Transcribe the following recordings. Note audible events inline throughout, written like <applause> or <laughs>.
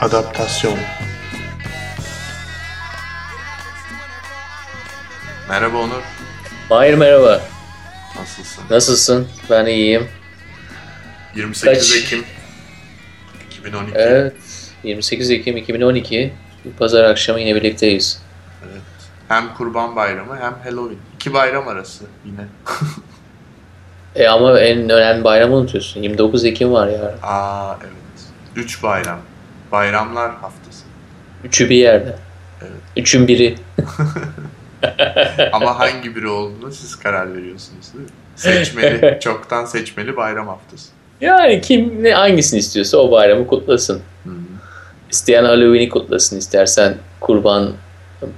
Adaptasyon Merhaba Onur. Mahir merhaba. Nasılsın? Nasılsın? Ben iyiyim. 28 Kaç? Ekim 2012. Evet. 28 Ekim 2012. Bir pazar akşamı yine birlikteyiz. Evet. Hem Kurban Bayramı hem Halloween. İki bayram arası yine. <laughs> E ama en önemli bayramı unutuyorsun. 29 Ekim var ya. Aa evet. Üç bayram. Bayramlar haftası. Üçü bir yerde. Evet. Üçün biri. <laughs> Ama hangi biri olduğunu siz karar veriyorsunuz değil mi? Seçmeli, <laughs> çoktan seçmeli bayram haftası. Yani kim ne hangisini istiyorsa o bayramı kutlasın. Hı hı. İsteyen Halloween'i kutlasın. istersen Kurban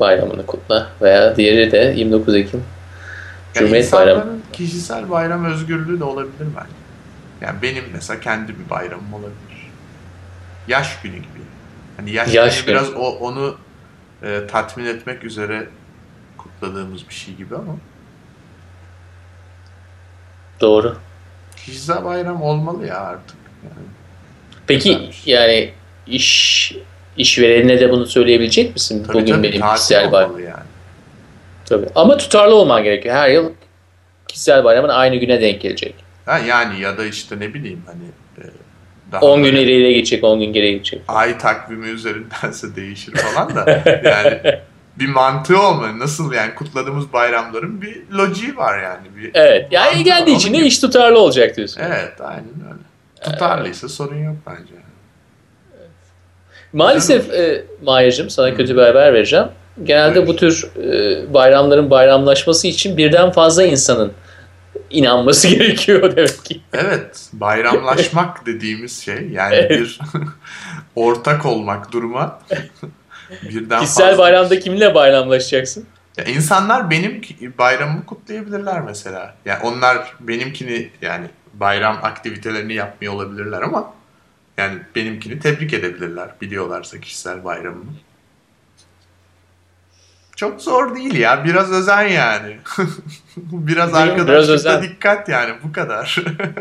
Bayramı'nı kutla. Veya diğeri de 29 Ekim. Yani Cumhuriyet Bayramı. insanların kişisel bayram özgürlüğü de olabilir bence. Yani benim mesela kendi bir bayramım olabilir. Yaş günü gibi. Hani yaş, Yaş günü günü. biraz o onu e, tatmin etmek üzere kutladığımız bir şey gibi ama Doğru. kişisel bayram olmalı ya artık. Yani Peki Güzelmiş. yani iş işverenine de bunu söyleyebilecek misin? tabii Bugün tabii benim kişisel bayramım. olmalı yani. Tabii. Ama tutarlı olman gerekiyor. Her yıl kişisel bayramın aynı güne denk gelecek. Ha, yani ya da işte ne bileyim hani e, daha 10 gün ileriye geçecek, 10 gün geriye geçecek. ay takvimi üzerindense değişir falan da <laughs> yani bir mantığı olmalı. Nasıl yani kutladığımız bayramların bir lojiği var yani. Bir Evet. Yani geldiği için de iş tutarlı olacak diyorsun. Evet aynen öyle. Tutarlıysa sorun yok bence. Maalesef e, Mahir'cim sana kötü bir haber vereceğim. Genelde Buyur. bu tür e, bayramların bayramlaşması için birden fazla insanın inanması <laughs> gerekiyor demek ki. Evet bayramlaşmak <laughs> dediğimiz şey yani Evet. bir <laughs> ortak olmak duruma birden Kişisel fazla. bayramda kiminle bayramlaşacaksın? Ya insanlar benim bayramımı kutlayabilirler mesela. Yani onlar benimkini yani bayram aktivitelerini yapmıyor olabilirler ama yani benimkini tebrik edebilirler biliyorlarsa kişisel bayramımı. Çok zor değil ya. Biraz özen yani. <laughs> biraz arkadaşlıkta dikkat yani bu kadar.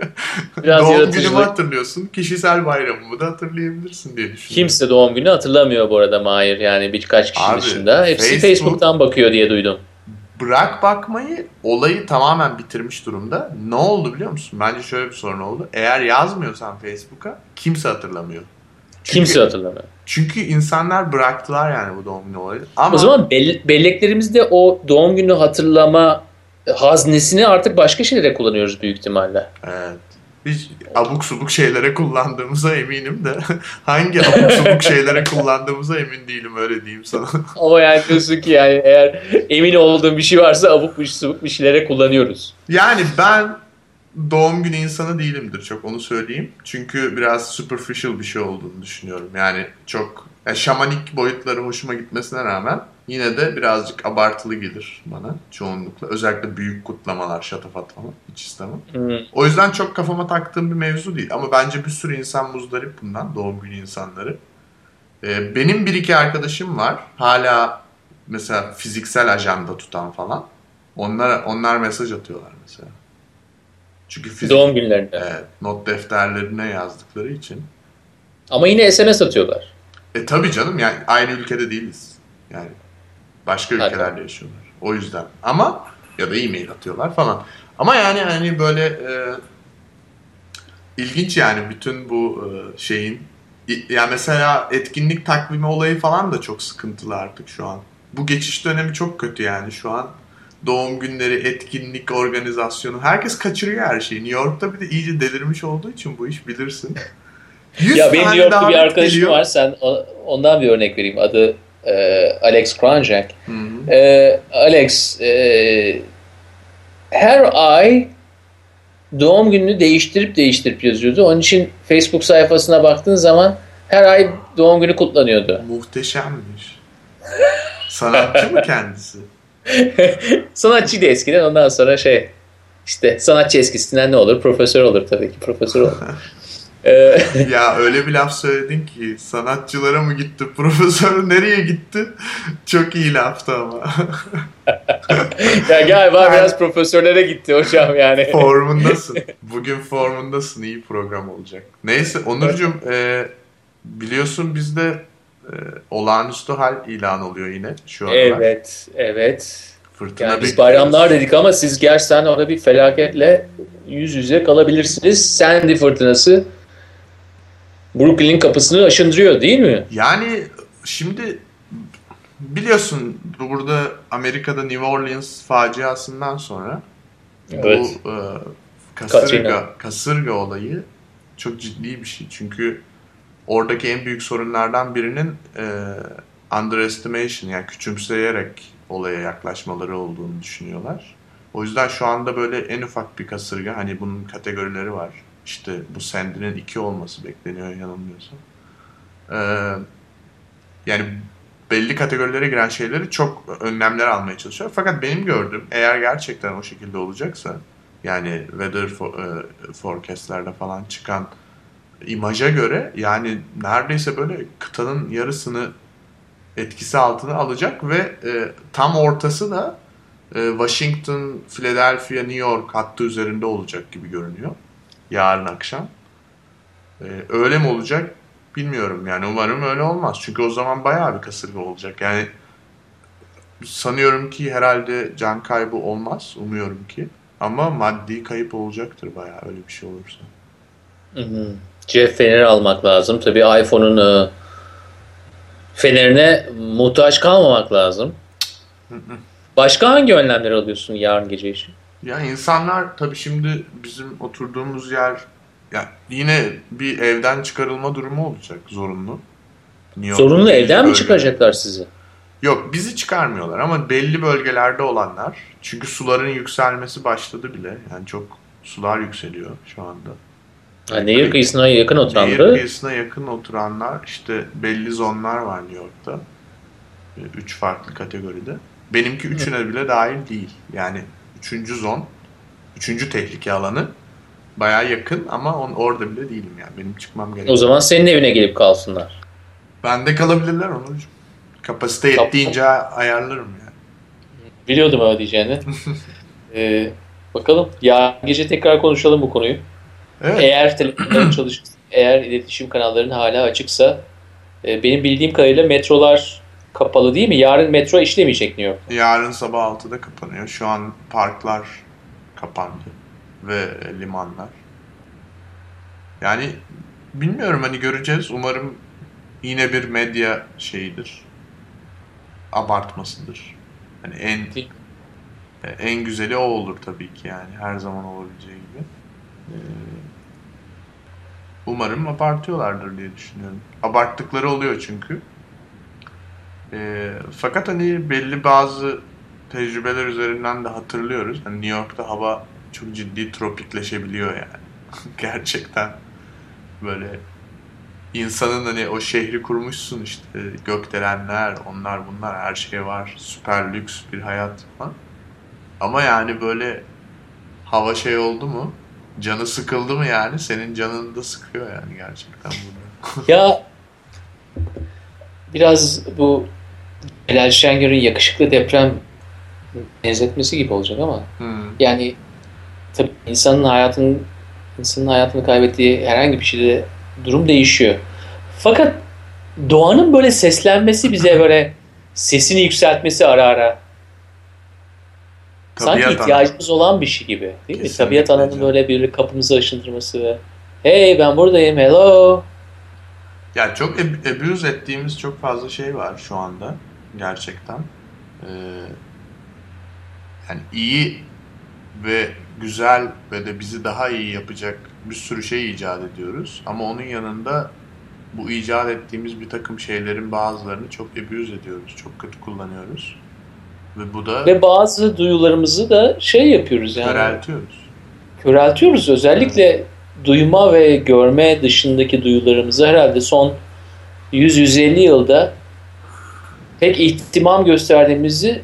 <laughs> Biraz Doğum yaratıcılık. günümü hatırlıyorsun. Kişisel bayramımı da hatırlayabilirsin diye düşünüyorum. Kimse doğum günü hatırlamıyor bu arada Mahir. Yani birkaç kişi Abi, dışında. Hepsi Facebook- Facebook'tan bakıyor diye duydum. Bırak bakmayı olayı tamamen bitirmiş durumda. Ne oldu biliyor musun? Bence şöyle bir sorun oldu. Eğer yazmıyorsan Facebook'a kimse hatırlamıyor. Çünkü, Kimse hatırlamıyor. Çünkü insanlar bıraktılar yani bu doğum günü olayını. Ama O zaman bell- belleklerimizde o doğum günü hatırlama haznesini artık başka şeylere kullanıyoruz büyük ihtimalle. evet. Hiç abuk subuk şeylere kullandığımıza eminim de <laughs> hangi abuk subuk şeylere kullandığımıza emin değilim öyle diyeyim sana. <laughs> Ama yani diyorsun ki yani eğer emin olduğum bir şey varsa abuk subuk bir şeylere kullanıyoruz. Yani ben doğum günü insanı değilimdir çok onu söyleyeyim. Çünkü biraz superficial bir şey olduğunu düşünüyorum. Yani çok yani şamanik boyutları hoşuma gitmesine rağmen yine de birazcık abartılı gelir bana çoğunlukla. Özellikle büyük kutlamalar, şatafat falan hiç istemem. Hmm. O yüzden çok kafama taktığım bir mevzu değil. Ama bence bir sürü insan muzdarip bundan doğum günü insanları. Ee, benim bir iki arkadaşım var. Hala mesela fiziksel ajanda tutan falan. Onlar onlar mesaj atıyorlar mesela. Çünkü fizik, Doğum günlerinde. Evet, not defterlerine yazdıkları için. Ama yine SMS atıyorlar. E tabii canım yani aynı ülkede değiliz. Yani başka Hadi. ülkelerde yaşıyorlar. O yüzden. Ama ya da e-mail atıyorlar falan. Ama yani hani böyle e, ilginç yani bütün bu e, şeyin İ- ya mesela etkinlik takvimi olayı falan da çok sıkıntılı artık şu an. Bu geçiş dönemi çok kötü yani şu an. Doğum günleri, etkinlik organizasyonu. Herkes kaçırıyor her şeyi. New York'ta bir de iyice delirmiş olduğu için bu iş bilirsin. 100 <laughs> Ya benim New York'ta bir arkadaşım geliyor. var. Sen ondan bir örnek vereyim. Adı e, Alex Kranjak. Hı hı. E, Alex e, her ay doğum gününü değiştirip değiştirip yazıyordu. Onun için Facebook sayfasına baktığın zaman her ay doğum günü kutlanıyordu. Muhteşemmiş. Sanatçı mı <laughs> kendisi? <laughs> Sanatçıydı eskiden ondan sonra şey işte sanatçı eskisinden ne olur? Profesör olur tabii ki profesör olur. <laughs> E, ya öyle bir laf söyledin ki sanatçılara mı gitti, profesör nereye gitti? Çok iyi laftı ama. <laughs> ya galiba biraz profesörlere gitti hocam yani. formundasın. Bugün formundasın. iyi program olacak. Neyse Onurcuğum e, biliyorsun bizde e, olağanüstü hal ilan oluyor yine şu aralar. Evet, evet. Fırtına Yani biz bayramlar dedik ama siz gerçekten orada bir felaketle yüz yüze kalabilirsiniz. Sandy fırtınası Brooklyn kapısını aşındırıyor değil mi? Yani şimdi biliyorsun burada Amerika'da New Orleans faciasından sonra Evet. bu e, kasırga, Katrina. kasırga olayı çok ciddi bir şey. Çünkü oradaki en büyük sorunlardan birinin e, underestimation yani küçümseyerek olaya yaklaşmaları olduğunu düşünüyorlar. O yüzden şu anda böyle en ufak bir kasırga hani bunun kategorileri var. İşte bu Sandy'nin 2 olması bekleniyor yanılmıyorsam. Ee, yani belli kategorilere giren şeyleri çok önlemler almaya çalışıyor. Fakat benim gördüğüm eğer gerçekten o şekilde olacaksa yani weather for, e, forecastlerde falan çıkan imaja göre yani neredeyse böyle kıtanın yarısını etkisi altına alacak ve e, tam ortası da e, Washington, Philadelphia, New York hattı üzerinde olacak gibi görünüyor. Yarın akşam. E, öyle mi olacak bilmiyorum yani umarım öyle olmaz. Çünkü o zaman bayağı bir kasırga olacak. Yani sanıyorum ki herhalde can kaybı olmaz. Umuyorum ki. Ama maddi kayıp olacaktır bayağı öyle bir şey olursa. Hı. Cep feneri almak lazım. Tabii iPhone'un e, fenerine muhtaç kalmamak lazım. Başka hangi önlemler alıyorsun yarın gece için? Ya insanlar tabii şimdi bizim oturduğumuz yer ya yine bir evden çıkarılma durumu olacak zorunlu. New Zorunlu evden mi çıkaracaklar sizi? Yok bizi çıkarmıyorlar ama belli bölgelerde olanlar çünkü suların yükselmesi başladı bile. Yani çok sular yükseliyor şu anda. Ha, nehir kıyısına yakın Nehir oturanları kıyısına yakın oturanlar işte belli zonlar var New York'ta. E, Üç farklı kategoride. Benimki üçüne bile dahil değil. Yani üçüncü zon, üçüncü tehlike alanı baya yakın ama on, orada bile değilim yani. Benim çıkmam o gerekiyor. zaman senin evine gelip kalsınlar. Bende kalabilirler Onurcuğum. Kapasite yettiğince ayarlarım yani. Biliyordum öyle diyeceğini. <laughs> Ee, bakalım. Ya gece tekrar konuşalım bu konuyu. Evet. Eğer telefonların <clears throat> çalışır, eğer iletişim kanalların hala açıksa e, benim bildiğim kadarıyla metrolar kapalı değil mi? Yarın metro işlemeyecek New York. Yarın sabah 6'da kapanıyor. Şu an parklar kapandı ve limanlar. Yani bilmiyorum hani göreceğiz. Umarım yine bir medya şeyidir. Abartmasıdır. Hani en Değil. en güzeli o olur tabii ki yani her zaman olabileceği gibi. Ee, umarım abartıyorlardır diye düşünüyorum. Abarttıkları oluyor çünkü. Ee, fakat hani belli bazı tecrübeler üzerinden de hatırlıyoruz. Hani New York'ta hava çok ciddi tropikleşebiliyor yani. <laughs> Gerçekten böyle insanın hani o şehri kurmuşsun işte gökdelenler, onlar bunlar her şey var. Süper lüks bir hayat falan. Ama yani böyle hava şey oldu mu? Canı sıkıldı mı yani? Senin canını da sıkıyor yani gerçekten burada. Ya biraz bu Celal Şengör'ün yakışıklı deprem benzetmesi gibi olacak ama Hmm. yani tabii insanın hayatının insanın hayatını kaybettiği herhangi bir şeyde durum değişiyor. Fakat doğanın böyle seslenmesi bize böyle sesini yükseltmesi ara ara Tabiat ana. ihtiyacımız olan bir şey gibi değil mi? Kesinlikle Tabiat ananın böyle bir kapımızı aşındırması ve hey ben buradayım hello Ya çok ab- abuse ettiğimiz çok fazla şey var şu anda gerçekten. Ee, yani iyi ve güzel ve de bizi daha iyi yapacak bir sürü şey icat ediyoruz. Ama onun yanında bu icat ettiğimiz bir takım şeylerin bazılarını çok abuse ediyoruz, çok kötü kullanıyoruz. Ve bu da ve bazı duyularımızı da şey yapıyoruz yani köreltiyoruz. köreltiyoruz. Özellikle duyma ve görme dışındaki duyularımızı herhalde son 100-150 yılda pek ihtimam gösterdiğimizi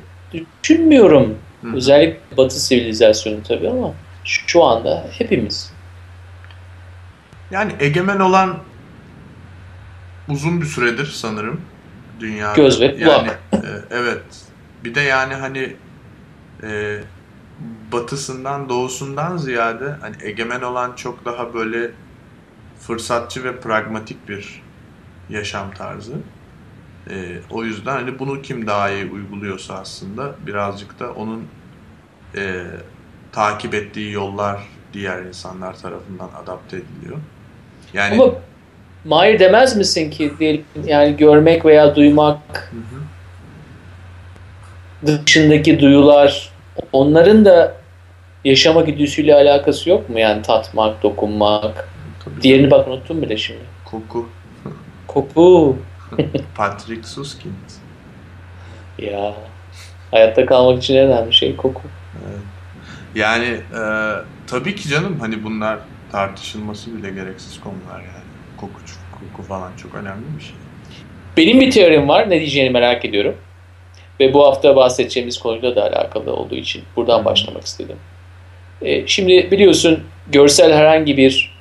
düşünmüyorum. Hı. Özellikle Batı sivilizasyonu tabii ama şu şu anda hepimiz. Yani egemen olan uzun bir süredir sanırım dünyada. Göz ve kulak. Yani e, evet. Bir de yani hani e, batısından doğusundan ziyade hani egemen olan çok daha böyle fırsatçı ve pragmatik bir yaşam tarzı. E, o yüzden hani bunu kim daha iyi uyguluyorsa aslında birazcık da onun e, takip ettiği yollar diğer insanlar tarafından adapte ediliyor. Yani Ama Mahir demez misin ki diyelim yani görmek veya duymak hı hı. Dışındaki duyular onların da yaşama güdüsüyle alakası yok mu? Yani tatmak, dokunmak. Tabii. Diğerini bak unuttum bile şimdi. Koku. Koku. <laughs> Patrick Suskind. Ya hayatta kalmak için en önemli şey koku. Evet. Yani e, tabii ki canım hani bunlar tartışılması bile gereksiz konular yani. Koku, koku falan çok önemli bir şey. Benim bir teorim var. Ne diyeceğini merak ediyorum. Ve bu hafta bahsedeceğimiz konuyla da alakalı olduğu için buradan başlamak istedim. E, şimdi biliyorsun görsel herhangi bir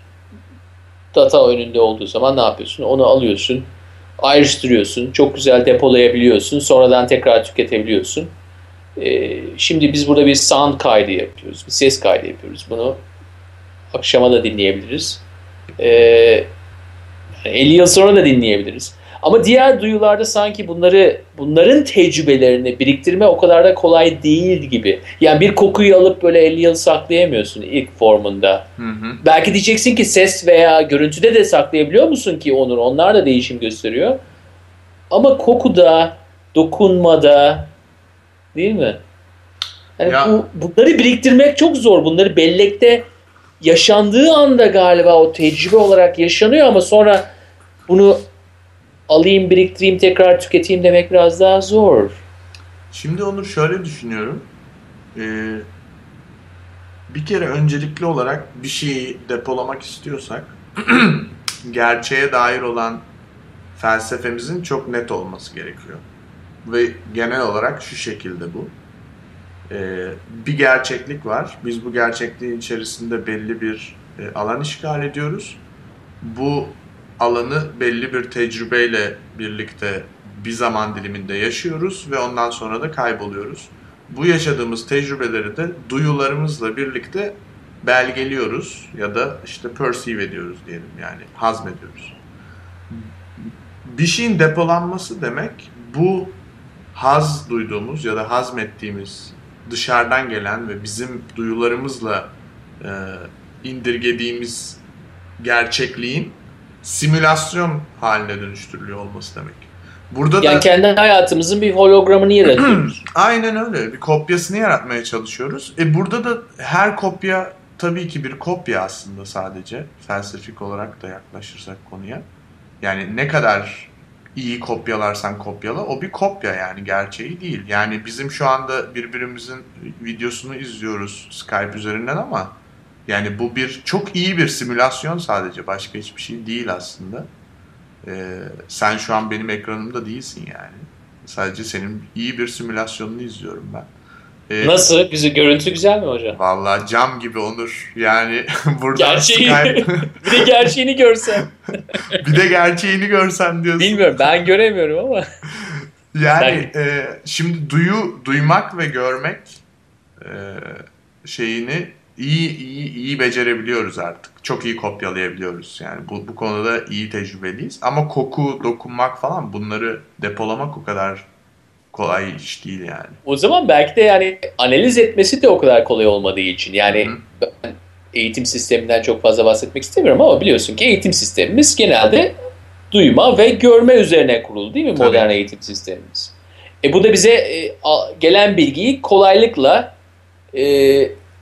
data önünde olduğu zaman ne yapıyorsun? Onu alıyorsun, ayrıştırıyorsun, çok güzel depolayabiliyorsun, sonradan tekrar tüketebiliyorsun. E, şimdi biz burada bir sound kaydı yapıyoruz, bir ses kaydı yapıyoruz. Bunu akşama da dinleyebiliriz. E, 50 yıl sonra da dinleyebiliriz. Ama diğer duyularda sanki bunları bunların tecrübelerini biriktirme o kadar da kolay değil gibi. Yani bir kokuyu alıp böyle 50 yıl saklayamıyorsun ilk formunda. Hı hı. Belki diyeceksin ki ses veya görüntüde de saklayabiliyor musun ki Onur? Onlar da değişim gösteriyor. Ama kokuda, dokunmada değil mi? Yani ya. bu, bunları biriktirmek çok zor. Bunları bellekte yaşandığı anda galiba o tecrübe olarak yaşanıyor ama sonra bunu alayım, biriktireyim, tekrar tüketeyim demek biraz daha zor. Şimdi onu şöyle düşünüyorum. Ee, bir kere öncelikli olarak bir şeyi depolamak istiyorsak <clears throat> gerçeğe dair olan felsefemizin çok net olması gerekiyor. Ve genel olarak şu şekilde bu. Ee, bir gerçeklik var. Biz bu gerçekliğin içerisinde belli bir e, alan işgal ediyoruz. Bu alanı belli bir tecrübeyle birlikte bir zaman diliminde yaşıyoruz ve ondan sonra da kayboluyoruz. Bu yaşadığımız tecrübeleri de duyularımızla birlikte belgeliyoruz ya da işte perceive ediyoruz diyelim yani hazmediyoruz. Bir şeyin depolanması demek bu haz duyduğumuz ya da hazmettiğimiz dışarıdan gelen ve bizim duyularımızla e, indirgediğimiz gerçekliğin simülasyon haline dönüştürülüyor olması demek. Burada yani da, kendi hayatımızın bir hologramını yaratıyoruz. <clears throat> Aynen öyle. Bir kopyasını yaratmaya çalışıyoruz. E burada da her kopya tabii ki bir kopya aslında sadece. Felsefik olarak da yaklaşırsak konuya. Yani ne kadar iyi kopyalarsan kopyala o bir kopya yani gerçeği değil. Yani bizim şu anda birbirimizin videosunu izliyoruz Skype üzerinden ama yani bu bir çok iyi bir simülasyon sadece. Başka hiçbir şey değil aslında. Ee, sen şu an benim ekranımda değilsin yani. Sadece senin iyi bir simülasyonunu izliyorum ben. Ee, Nasıl? Bizi görüntü güzel mi hocam? Valla cam gibi Onur. Yani <laughs> burada Gerçeği, Skype... <laughs> bir de gerçeğini görsen. <laughs> bir de gerçeğini görsen diyorsun. Bilmiyorum ben göremiyorum ama. yani e, şimdi duyu, duymak ve görmek e, şeyini iyi iyi iyi becerebiliyoruz artık. Çok iyi kopyalayabiliyoruz. Yani bu bu konuda iyi tecrübeliyiz. Ama koku, dokunmak falan bunları depolamak o kadar kolay iş değil yani. O zaman belki de yani analiz etmesi de o kadar kolay olmadığı için. Yani ben eğitim sisteminden çok fazla bahsetmek istemiyorum ama biliyorsun ki eğitim sistemimiz genelde duyma ve görme üzerine kurulu değil mi Tabii. modern eğitim sistemimiz? E bu da bize e, gelen bilgiyi kolaylıkla e,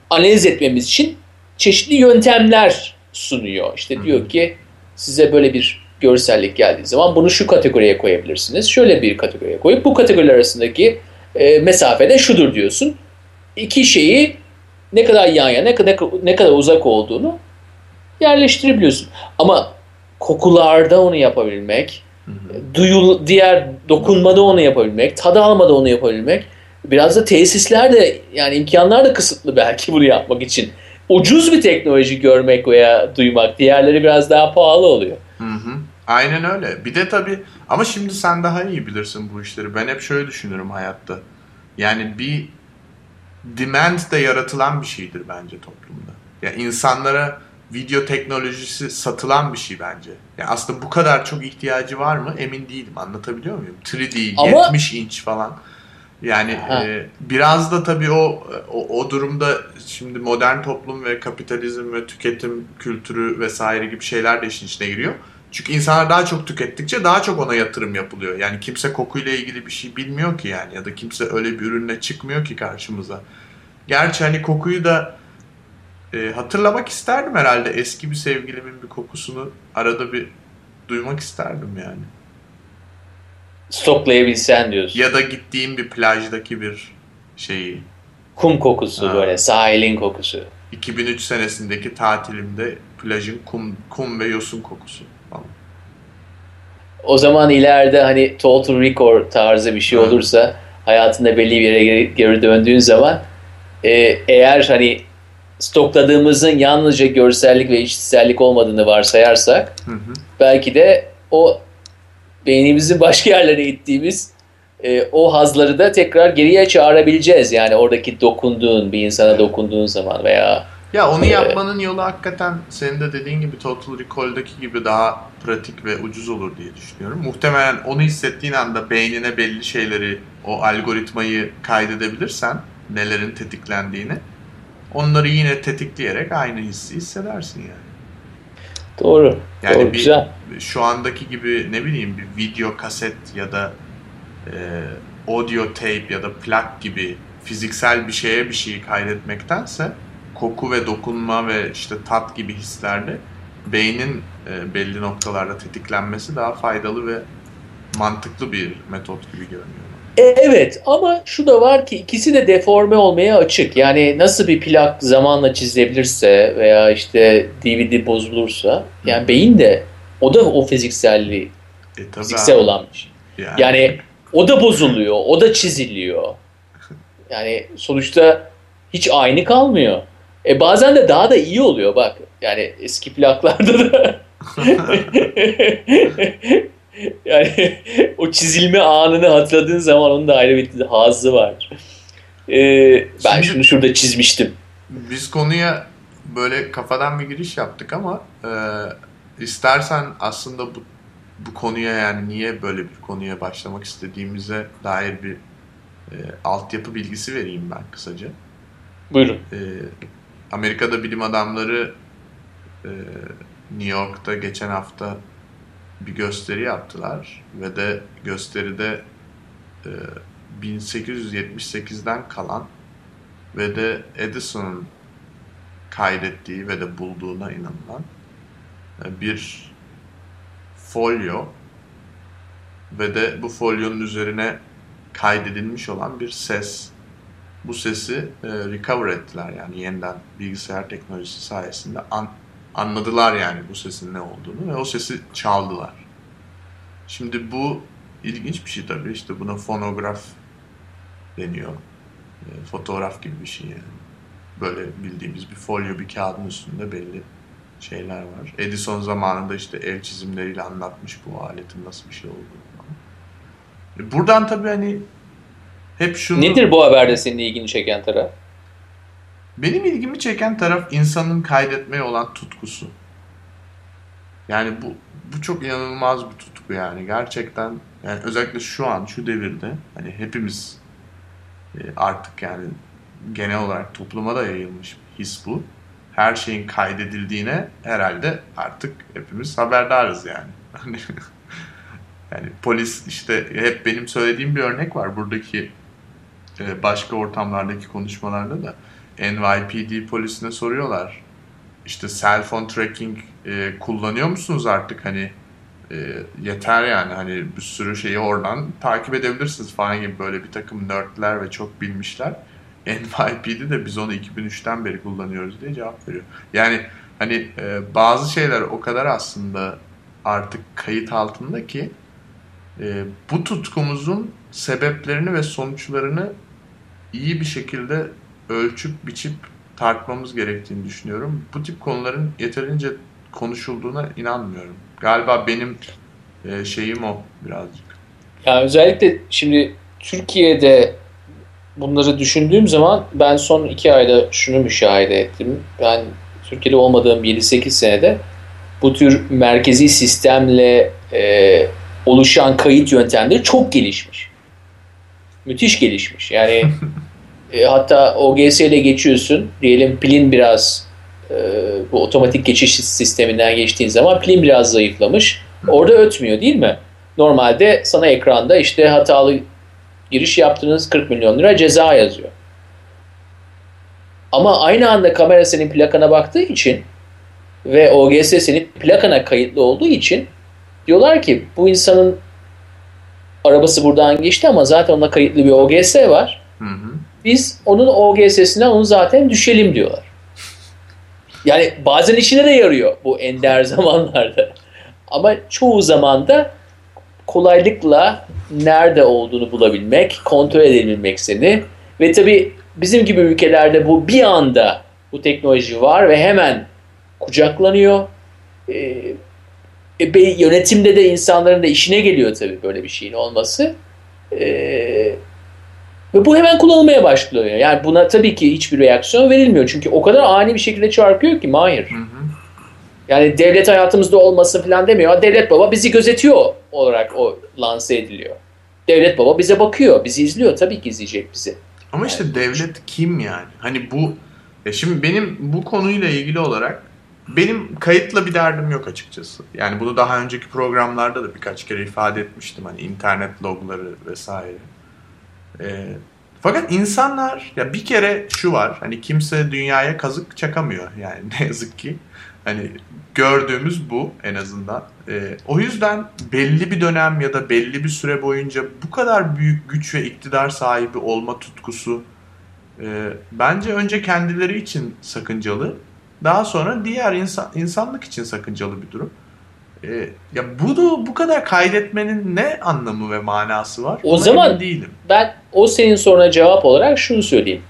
analiz etmemiz için çeşitli yöntemler sunuyor. İşte diyor ki size böyle bir görsellik geldiği zaman bunu şu kategoriye koyabilirsiniz. Şöyle bir kategoriye koyup bu kategoriler arasındaki e, mesafede şudur diyorsun. İki şeyi ne kadar yan yana ne kadar, ne kadar uzak olduğunu yerleştirebiliyorsun. Ama kokularda onu yapabilmek, duyul diğer dokunmada onu yapabilmek, tadı almada onu yapabilmek Biraz da tesisler de yani imkanlar da kısıtlı belki bunu yapmak için. Ucuz bir teknoloji görmek veya duymak. Diğerleri biraz daha pahalı oluyor. Hı hı. Aynen öyle. Bir de tabii ama şimdi sen daha iyi bilirsin bu işleri. Ben hep şöyle düşünürüm hayatta. Yani bir demand de yaratılan bir şeydir bence toplumda. Ya yani insanlara video teknolojisi satılan bir şey bence. Yani aslında bu kadar çok ihtiyacı var mı emin değilim. Anlatabiliyor muyum? 3D, Ama- 70 inç falan. Yani Ha. e, biraz da tabii o, o o durumda şimdi modern toplum ve kapitalizm ve tüketim kültürü vesaire gibi şeyler de işin içine giriyor. Çünkü insanlar daha çok tükettikçe daha çok ona yatırım yapılıyor. Yani kimse kokuyla ilgili bir şey bilmiyor ki yani ya da kimse öyle bir ürünle çıkmıyor ki karşımıza. Gerçi hani kokuyu da e, hatırlamak isterdim herhalde. Eski bir sevgilimin bir kokusunu arada bir duymak isterdim yani. Stoklayabilsen diyorsun. Ya da gittiğim bir plajdaki bir şeyi. Kum kokusu Ha. böyle sahilin kokusu. 2003 senesindeki tatilimde plajın kum, kum ve yosun kokusu falan. O zaman ileride hani Total Record tarzı bir şey Hı. olursa hayatında belli bir yere geri, geri döndüğün zaman e, eğer hani stokladığımızın yalnızca görsellik ve işitsellik olmadığını varsayarsak Hı hı. belki de o beynimizin başka yerlere ittiğimiz e, o hazları da tekrar geriye çağırabileceğiz. Yani oradaki dokunduğun, bir insana dokunduğun zaman veya Ya onu Ee, yapmanın yolu hakikaten senin de dediğin gibi Total Recall'daki gibi daha pratik ve ucuz olur diye düşünüyorum. Muhtemelen onu hissettiğin anda beynine belli şeyleri, o algoritmayı kaydedebilirsen nelerin tetiklendiğini onları yine tetikleyerek aynı hissi hissedersin yani. Doğru. Yani doğru bir, güzel. şu andaki gibi ne bileyim bir video kaset ya da e, audio tape ya da plak gibi fiziksel bir şeye bir şeyi kaydetmektense koku ve dokunma ve işte tat gibi hislerle beynin e, belli noktalarda tetiklenmesi daha faydalı ve mantıklı bir metot gibi görünüyor. E, Evet ama şu da var ki ikisi de deforme olmaya açık. Yani nasıl bir plak zamanla çizilebilirse veya işte DVD bozulursa yani beyin de o da o fizikselliği, E, tabii fiziksel abi. olan bir şey. Yani, Yani o da bozuluyor, o da çiziliyor. Yani sonuçta hiç aynı kalmıyor. E bazen de daha da iyi oluyor bak. Yani eski plaklarda da <laughs> <laughs> <laughs> yani o çizilme anını hatırladığın zaman onun da ayrı bir hazzı var. E, ben Şimdi- şunu şurada çizmiştim. Biz konuya böyle kafadan bir giriş yaptık ama e, istersen aslında bu bu konuya yani niye böyle bir konuya başlamak istediğimize dair bir e, altyapı bilgisi vereyim ben kısaca. Buyurun. E, Amerika'da bilim adamları e, New York'ta geçen hafta bir gösteri yaptılar ve de gösteride e, 1878'den kalan ve de Edison'un kaydettiği ve de bulduğuna inanılan e, bir folyo ve de bu folyonun üzerine kaydedilmiş olan bir ses. Bu sesi e, recover ettiler yani yeniden bilgisayar teknolojisi sayesinde an- anladılar yani bu sesin ne olduğunu ve o sesi çaldılar. Şimdi bu ilginç bir şey tabii işte buna fonograf deniyor. E, fotoğraf gibi bir şey yani. Böyle bildiğimiz bir folyo bir kağıdın üstünde belli şeyler var. Edison zamanında işte el çizimleriyle anlatmış bu aletin nasıl bir şey olduğunu. E, Buradan tabii hani hep şunu... Nedir bu haberde senin ilgini çeken taraf? Benim ilgimi çeken taraf insanın kaydetmeye olan tutkusu. Yani bu bu çok inanılmaz bir tutku yani gerçekten yani özellikle şu an şu devirde hani hepimiz e, artık yani genel olarak topluma da yayılmış his bu. Her şeyin kaydedildiğine herhalde artık hepimiz haberdarız yani. <laughs> Hani yani polis işte hep benim söylediğim bir örnek var buradaki e, başka ortamlardaki konuşmalarda da NYPD polisine soruyorlar. İşte cell phone tracking e, kullanıyor musunuz artık hani e, yeter yani hani bir sürü şeyi oradan takip edebilirsiniz falan gibi böyle bir takım nerdler ve çok bilmişler. <laughs> NYPD de biz onu 2003'ten beri kullanıyoruz diye cevap veriyor. Yani hani e, bazı şeyler o kadar aslında artık kayıt altında ki e, bu tutkumuzun sebeplerini ve sonuçlarını iyi bir şekilde ölçüp biçip tartmamız gerektiğini düşünüyorum. Bu tip konuların yeterince konuşulduğuna inanmıyorum. Galiba benim e, şeyim o birazcık. Yani özellikle şimdi Türkiye'de bunları düşündüğüm zaman ben son iki ayda şunu müşahede ettim. Ben Türkiye'de olmadığım 7-8 senede bu tür merkezi sistemle e, oluşan kayıt yöntemleri çok gelişmiş. Müthiş gelişmiş. Yani <laughs> e, hatta OGS ile geçiyorsun. Diyelim pilin biraz e, bu otomatik geçiş sisteminden geçtiğin zaman pilin biraz zayıflamış. Orada ötmüyor değil mi? Normalde sana ekranda işte hatalı giriş yaptığınız 40 milyon lira ceza yazıyor. Ama aynı anda kamera senin plakana baktığı için ve OGS senin plakana kayıtlı olduğu için diyorlar ki bu insanın arabası buradan geçti ama zaten ona kayıtlı bir OGS var. Hı hı. Biz onun OGS'sinden onu zaten düşelim diyorlar. Yani bazen işine de yarıyor bu ender <laughs> zamanlarda. Ama çoğu zaman da kolaylıkla nerede olduğunu bulabilmek, kontrol edebilmek seni ve tabii bizim gibi ülkelerde bu bir anda bu teknoloji var ve hemen kucaklanıyor. Ee, e, yönetimde de insanların da işine geliyor tabii böyle bir şeyin olması. Ee, ve bu hemen kullanılmaya başlıyor. Yani buna tabii ki hiçbir reaksiyon verilmiyor. Çünkü o kadar ani bir şekilde çarpıyor ki Mahir. Hı hı. Yani devlet hayatımızda olmasın falan demiyor. Devlet baba bizi gözetiyor olarak o lanse ediliyor. Devlet baba bize bakıyor, bizi izliyor. Tabii ki izleyecek bizi. Ama yani. işte devlet kim yani? Hani bu ya şimdi benim bu konuyla ilgili olarak benim kayıtla bir derdim yok açıkçası. Yani bunu daha önceki programlarda da birkaç kere ifade etmiştim. Hani internet logları vesaire. E, fakat insanlar ya bir kere şu var. Hani kimse dünyaya kazık çakamıyor yani <laughs> ne yazık ki. Hani gördüğümüz bu en azından. E, o yüzden belli bir dönem ya da belli bir süre boyunca bu kadar büyük güç ve iktidar sahibi olma tutkusu e, bence önce kendileri için sakıncalı. Daha sonra diğer insan, insanlık için sakıncalı bir durum. E, ya bunu bu kadar kaydetmenin ne anlamı ve manası var? O Ona zaman değilim. ben o senin soruna cevap olarak şunu söyleyeyim.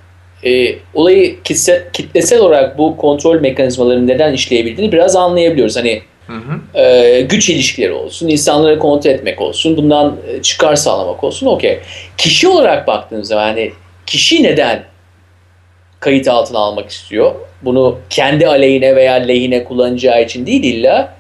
E, olayı kitle, kitlesel olarak bu kontrol mekanizmalarının neden işleyebildiğini biraz anlayabiliyoruz. Hani hı hı. E, güç ilişkileri olsun, insanları kontrol etmek olsun, bundan e, çıkar sağlamak olsun okey. Kişi olarak baktığınız zaman hani kişi neden kayıt altına almak istiyor? Bunu kendi aleyhine veya lehine kullanacağı için değil illa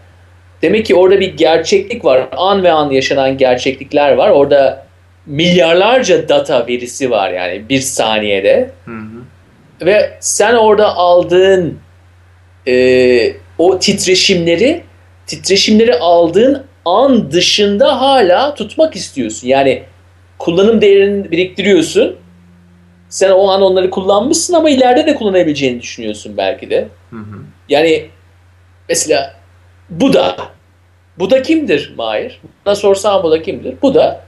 Demek ki orada bir gerçeklik var. An ve an yaşanan gerçeklikler var. Orada milyarlarca data verisi var yani bir saniyede. Hı hı. Ve sen orada aldığın e, o titreşimleri titreşimleri aldığın an dışında hala tutmak istiyorsun. Yani kullanım değerini biriktiriyorsun. Sen o an onları kullanmışsın ama ileride de kullanabileceğini düşünüyorsun belki de. Hı hı. Yani mesela bu da bu da kimdir Mahir? Buna sorsam bu da kimdir? Bu da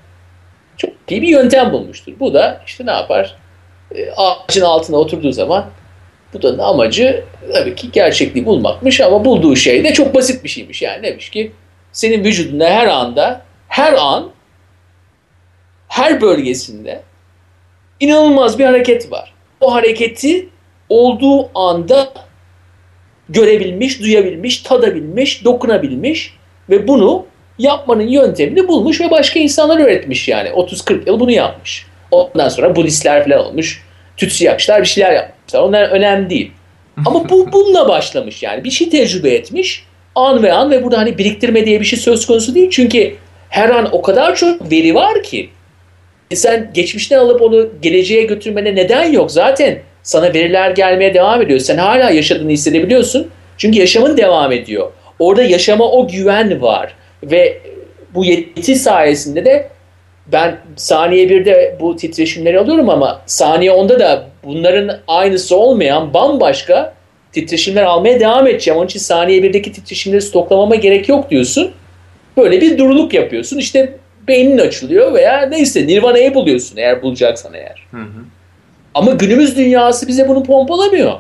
çok iyi bir yöntem bulmuştur. Bu da işte ne yapar? E, ağacın altına oturduğu zaman bu da amacı tabii ki gerçekliği bulmakmış ama bulduğu şey de çok basit bir şeymiş. Yani demiş ki senin vücudunda her anda, her an, her bölgesinde inanılmaz bir hareket var. O hareketi olduğu anda görebilmiş, duyabilmiş, tadabilmiş, dokunabilmiş ve bunu yapmanın yöntemini bulmuş ve başka insanlar öğretmiş yani. 30-40 yıl bunu yapmış. Ondan sonra Budistler falan olmuş. Tütsüyakçılar bir şeyler yapmışlar. Onlar önemli değil. Ama bu <laughs> bununla başlamış yani. Bir şey tecrübe etmiş. An ve an ve burada hani biriktirme diye bir şey söz konusu değil. Çünkü her an o kadar çok veri var ki e sen geçmişten alıp onu geleceğe götürmene neden yok. Zaten sana veriler gelmeye devam ediyor. Sen hala yaşadığını hissedebiliyorsun. Çünkü yaşamın devam ediyor. Orada yaşama o güven var. Ve bu yeti sayesinde de ben saniye birde bu titreşimleri alıyorum ama saniye onda da bunların aynısı olmayan bambaşka titreşimler almaya devam edeceğim. Onun için saniye birdeki titreşimleri stoklamama gerek yok diyorsun. Böyle bir duruluk yapıyorsun. İşte beynin açılıyor veya neyse Nirvana'yı buluyorsun eğer bulacaksan eğer. Hı hı. Ama günümüz dünyası bize bunu pompalamıyor.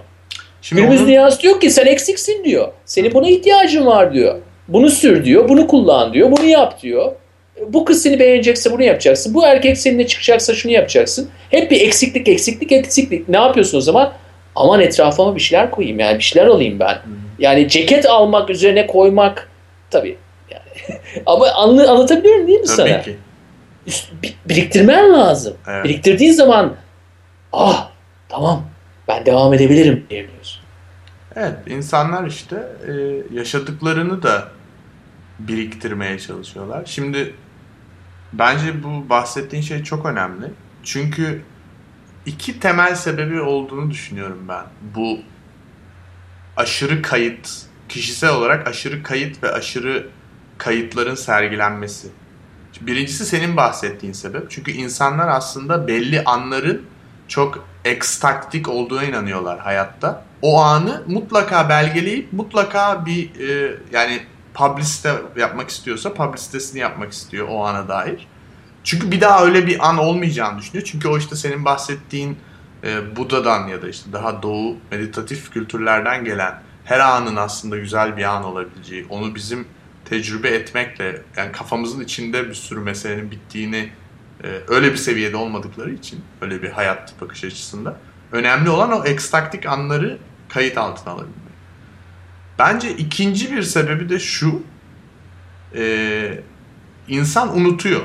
Şimdi Günümüz onun... dünyası diyor ki sen eksiksin diyor. Senin buna ihtiyacın var diyor. Bunu sür diyor, bunu kullan diyor, bunu yap diyor. Bu kız seni beğenecekse bunu yapacaksın. Bu erkek seninle çıkacaksa şunu yapacaksın. Hep bir eksiklik, eksiklik, eksiklik. Ne yapıyorsun o zaman? Aman etrafıma bir şeyler koyayım yani bir şeyler alayım ben. Yani ceket almak üzerine koymak tabii. Yani. <laughs> Ama anlı, anlatabiliyorum değil mi tabii sana? Ki. biriktirmen lazım. Evet. Biriktirdiğin zaman ah tamam ben devam edebilirim diyebiliyorsun. Evet, insanlar işte e, yaşadıklarını da biriktirmeye çalışıyorlar. Şimdi bence bu bahsettiğin şey çok önemli. Çünkü iki temel sebebi olduğunu düşünüyorum ben. Bu aşırı kayıt, kişisel olarak aşırı kayıt ve aşırı kayıtların sergilenmesi. Birincisi senin bahsettiğin sebep. Çünkü insanlar aslında belli anların çok ekstaktik olduğuna inanıyorlar hayatta. O anı mutlaka belgeleyip mutlaka bir e, yani publicite yapmak istiyorsa publicitesini yapmak istiyor o ana dair. Çünkü bir daha öyle bir an olmayacağını düşünüyor. Çünkü o işte senin bahsettiğin e, Buda'dan ya da işte daha doğu meditatif kültürlerden gelen her anın aslında güzel bir an olabileceği, onu bizim tecrübe etmekle yani kafamızın içinde bir sürü meselenin bittiğini öyle bir seviyede olmadıkları için öyle bir hayat bakış açısında önemli olan o ekstaktik anları kayıt altına alabilmek. Bence ikinci bir sebebi de şu e, insan unutuyor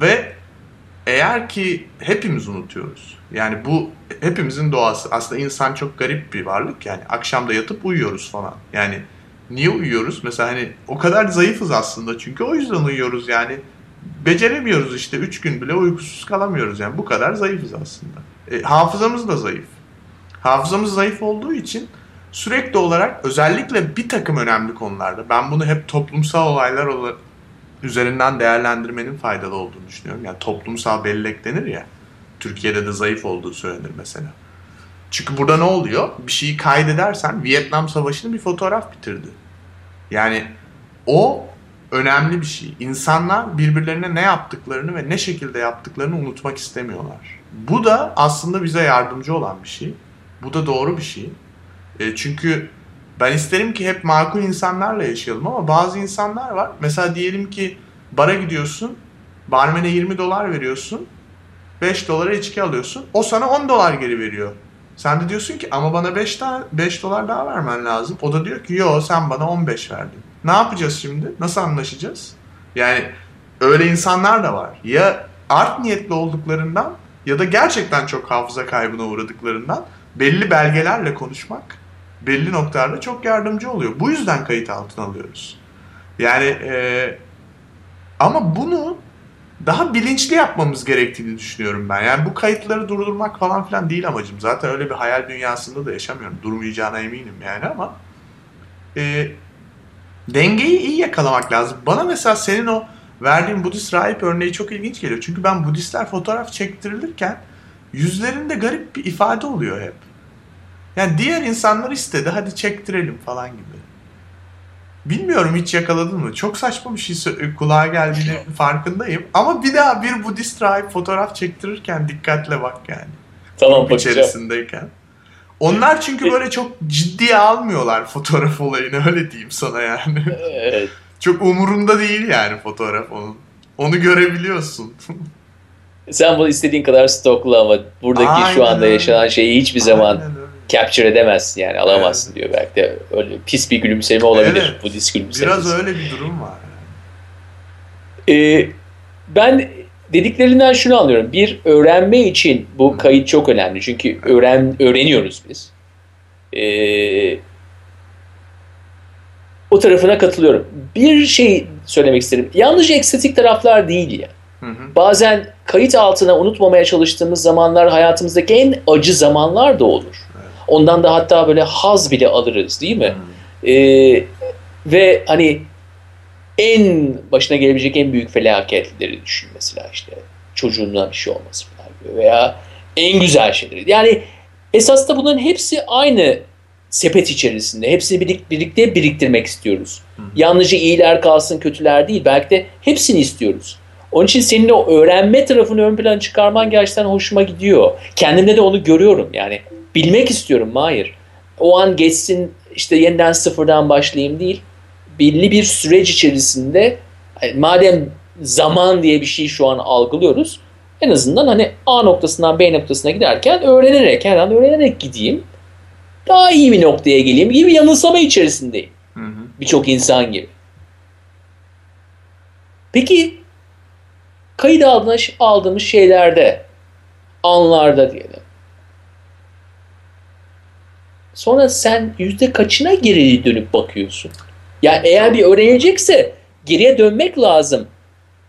ve eğer ki hepimiz unutuyoruz. Yani bu hepimizin doğası. Aslında insan çok garip bir varlık yani. Akşamda yatıp uyuyoruz falan. Yani niye uyuyoruz? Mesela hani o kadar zayıfız aslında. Çünkü o yüzden uyuyoruz yani. Beceremiyoruz işte. Üç gün bile uykusuz kalamıyoruz yani. Bu kadar zayıfız aslında. E, hafızamız da zayıf. Hafızamız zayıf olduğu için sürekli olarak özellikle bir takım önemli konularda ben bunu hep toplumsal olaylar üzerinden değerlendirmenin faydalı olduğunu düşünüyorum. Yani toplumsal bellek denir ya. Türkiye'de de zayıf olduğu söylenir mesela. Çünkü burada ne oluyor? Bir şeyi kaydedersen Vietnam Savaşı'nı bir fotoğraf bitirdi. Yani o önemli bir şey. İnsanlar birbirlerine ne yaptıklarını ve ne şekilde yaptıklarını unutmak istemiyorlar. Bu da aslında bize yardımcı olan bir şey. Bu da doğru bir şey. E, çünkü ben isterim ki hep makul insanlarla yaşayalım ama bazı insanlar var. Mesela diyelim ki bara gidiyorsun, barmene 20 dolar veriyorsun, 5 dolara içki alıyorsun. O sana 10 dolar geri veriyor. Sen de diyorsun ki ama bana 5 tane 5 dolar daha vermen lazım. O da diyor ki yo sen bana 15 verdin. Ne yapacağız şimdi? Nasıl anlaşacağız? Yani öyle insanlar da var. Ya art niyetli olduklarından ya da gerçekten çok hafıza kaybına uğradıklarından belli belgelerle konuşmak belli noktalarda çok yardımcı oluyor. Bu yüzden kayıt altına alıyoruz. Yani e, ama bunu daha bilinçli yapmamız gerektiğini düşünüyorum ben. Yani bu kayıtları durdurmak falan filan değil amacım. Zaten öyle bir hayal dünyasında da yaşamıyorum. Durmayacağına eminim yani ama e, dengeyi iyi yakalamak lazım. Bana mesela senin o verdiğin Budist rahip örneği çok ilginç geliyor. Çünkü ben Budistler fotoğraf çektirilirken yüzlerinde garip bir ifade oluyor hep. Yani diğer insanlar istedi hadi çektirelim falan gibi. Bilmiyorum hiç yakaladın mı? Çok saçma bir şey kulağa geldiğini <laughs> farkındayım. Ama bir daha bir Budist rahip fotoğraf çektirirken dikkatle bak yani. Tamam bakacağım. içerisindeyken. Onlar çünkü böyle çok ciddiye almıyorlar fotoğraf olayını <laughs> öyle diyeyim sana yani. Evet. Çok umurunda değil yani fotoğraf onun. Onu görebiliyorsun. <laughs> Sen bunu istediğin kadar stokla ama buradaki Aynen şu anda öyle. yaşanan şeyi hiçbir zaman Aynen capture edemezsin yani alamazsın diyor belki de öyle pis bir gülümseme olabilir Evet. Budist gülümsemesi. Biraz öyle bir durum var. Ee, ben dediklerinden şunu anlıyorum. Bir öğrenme için bu kayıt çok önemli. Çünkü öğren öğreniyoruz biz. Ee, o tarafına katılıyorum. Bir şey söylemek isterim. Yalnızca ekstatik taraflar değil ya. Hı hı. Bazen kayıt altına unutmamaya çalıştığımız zamanlar hayatımızdaki en acı zamanlar da olur. Ondan da hatta böyle haz bile alırız değil mi? Ee, ve hani en başına gelebilecek en büyük felaketleri düşün mesela işte çocuğuna bir şey olması falan gibi veya en güzel şeyleri. Yani esas da bunların hepsi aynı sepet içerisinde. Hepsini birik- birlikte biriktirmek istiyoruz. Yalnızca iyiler kalsın kötüler değil. Belki de hepsini istiyoruz. Onun için senin o öğrenme tarafını ön plana çıkarman gerçekten hoşuma gidiyor. Kendimde de onu görüyorum. Yani bilmek istiyorum. Hayır. O an geçsin işte yeniden sıfırdan başlayayım değil. Belli bir süreç içerisinde hani madem zaman diye bir şey şu an algılıyoruz. En azından hani A noktasından B noktasına giderken öğrenerek, her an öğrenerek gideyim. Daha iyi bir noktaya geleyim gibi yanılsama içerisindeyim. Birçok insan gibi. Peki kayıt aldığımız, aldığımız şeylerde, anlarda diyelim. Sonra sen yüzde kaçına geri dönüp bakıyorsun? Yani eğer bir öğrenecekse geriye dönmek lazım.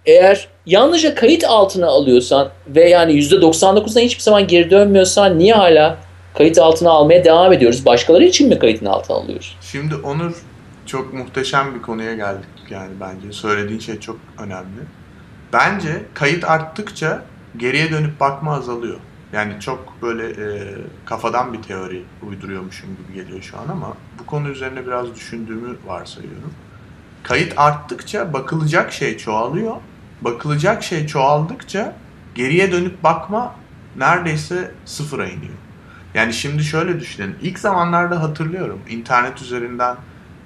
Eğer yalnızca kayıt altına alıyorsan ve yani yüzde 99'dan hiçbir zaman geri dönmüyorsan niye hala kayıt altına almaya devam ediyoruz? Başkaları için mi kayıtın altına alıyoruz? Şimdi Onur çok muhteşem bir konuya geldik yani bence. Söylediğin şey çok önemli. Bence kayıt arttıkça geriye dönüp bakma azalıyor. Yani çok böyle e, kafadan bir teori uyduruyormuşum gibi geliyor şu an ama bu konu üzerine biraz düşündüğümü varsayıyorum. Kayıt arttıkça bakılacak şey çoğalıyor. Bakılacak şey çoğaldıkça geriye dönüp bakma neredeyse sıfıra iniyor. Yani şimdi şöyle düşünelim. İlk zamanlarda hatırlıyorum internet üzerinden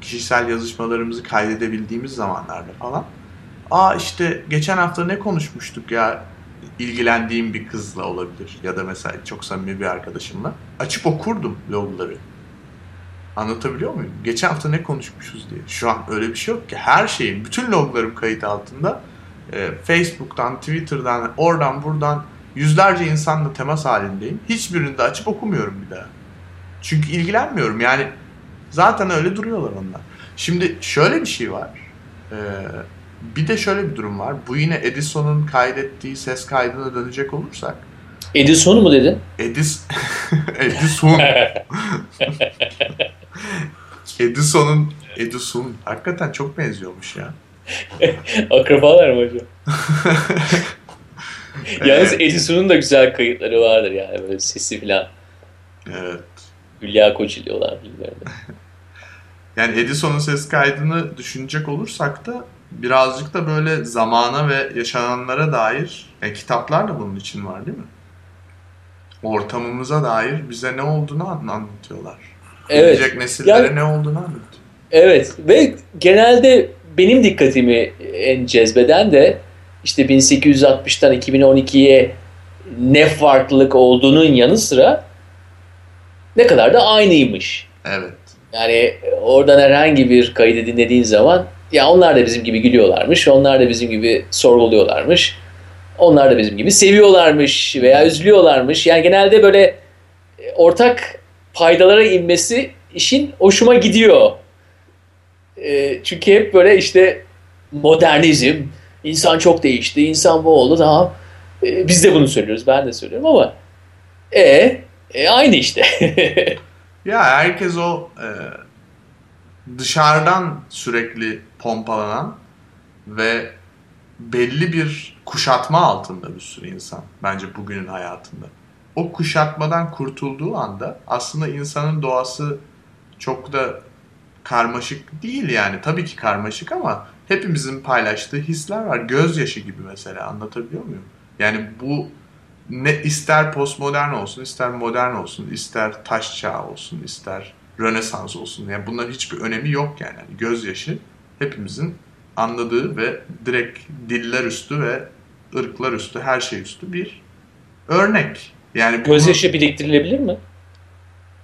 kişisel yazışmalarımızı kaydedebildiğimiz zamanlarda falan. Aa işte geçen hafta ne konuşmuştuk ya ilgilendiğim bir kızla olabilir ya da mesela çok samimi bir arkadaşımla. Açıp okurdum logları. Anlatabiliyor muyum? Geçen hafta ne konuşmuşuz diye. Şu an öyle bir şey yok ki. Her şeyin, bütün loglarım kayıt altında. Ee, Facebook'tan, Twitter'dan, oradan buradan yüzlerce insanla temas halindeyim. Hiçbirini de açıp okumuyorum bir daha. Çünkü ilgilenmiyorum. Yani zaten öyle duruyorlar onlar. Şimdi şöyle bir şey var. Ee, bir de şöyle bir durum var. Bu yine Edison'un kaydettiği ses kaydına dönecek olursak. <laughs> Edison mu dedin? Edis Edison. Edison'un Edison hakikaten çok benziyormuş ya. Akrabalar mı hocam? <laughs> Yalnız Edison'un da güzel kayıtları vardır yani böyle sesi falan. Evet. Hülya Koçiliyorlar bilmem <laughs> Yani Edison'un ses kaydını düşünecek olursak da birazcık da böyle zamana ve yaşananlara dair e, kitaplar da bunun için var değil mi? Ortamımıza dair bize ne olduğunu anlatıyorlar. Evet. Gelecek nesillere Yani- ne olduğunu anlatıyor. Evet ve genelde benim dikkatimi en cezbeden de işte 1860'tan 2012'ye ne farklılık olduğunun yanı sıra ne kadar da aynıymış. Evet. Yani oradan herhangi bir kaydı dinlediğin zaman ya onlar da bizim gibi gülüyorlarmış, onlar da bizim gibi sorguluyorlarmış, onlar da bizim gibi seviyorlarmış veya üzülüyorlarmış. Yani genelde böyle e, ortak paydalara inmesi işin hoşuma gidiyor. E, çünkü hep böyle işte modernizm, insan çok değişti, insan bu oldu tamam. E, biz de bunu söylüyoruz, ben de söylüyorum ama e, e aynı işte. <laughs> Ya herkes o e, dışarıdan sürekli pompalanan ve belli bir kuşatma altında bir sürü insan bence bugünün hayatında. O kuşatmadan kurtulduğu anda aslında insanın doğası çok da karmaşık değil yani. Tabii ki karmaşık ama hepimizin paylaştığı hisler var. Gözyaşı gibi mesela anlatabiliyor muyum? Yani bu ne ister postmodern olsun, ister modern olsun, ister taş çağı olsun, ister Rönesans olsun. Yani bunların hiçbir önemi yok yani. yani gözyaşı hepimizin anladığı ve direkt diller üstü ve ırklar üstü, her şey üstü bir örnek. Yani Gözyaşı biriktirilebilir mi?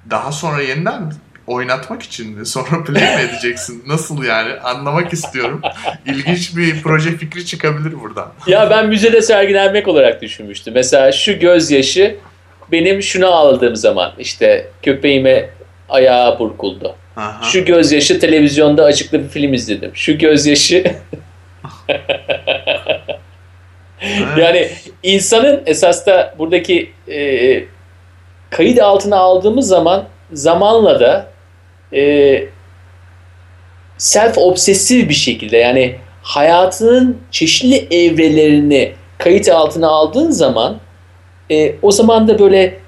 daha sonra yeniden oynatmak için mi? Sonra play mi edeceksin? Nasıl yani? Anlamak istiyorum. İlginç bir proje fikri çıkabilir buradan. Ya ben müzede sergilenmek olarak düşünmüştüm. Mesela şu gözyaşı benim şunu aldığım zaman işte köpeğime ayağı burkuldu. Aha. Şu gözyaşı televizyonda açıklı bir film izledim. Şu gözyaşı <laughs> yani insanın esas da buradaki e, kayıt altına aldığımız zaman zamanla da e, self obsesif bir şekilde yani hayatının çeşitli evrelerini kayıt altına aldığın zaman e, o zaman da böyle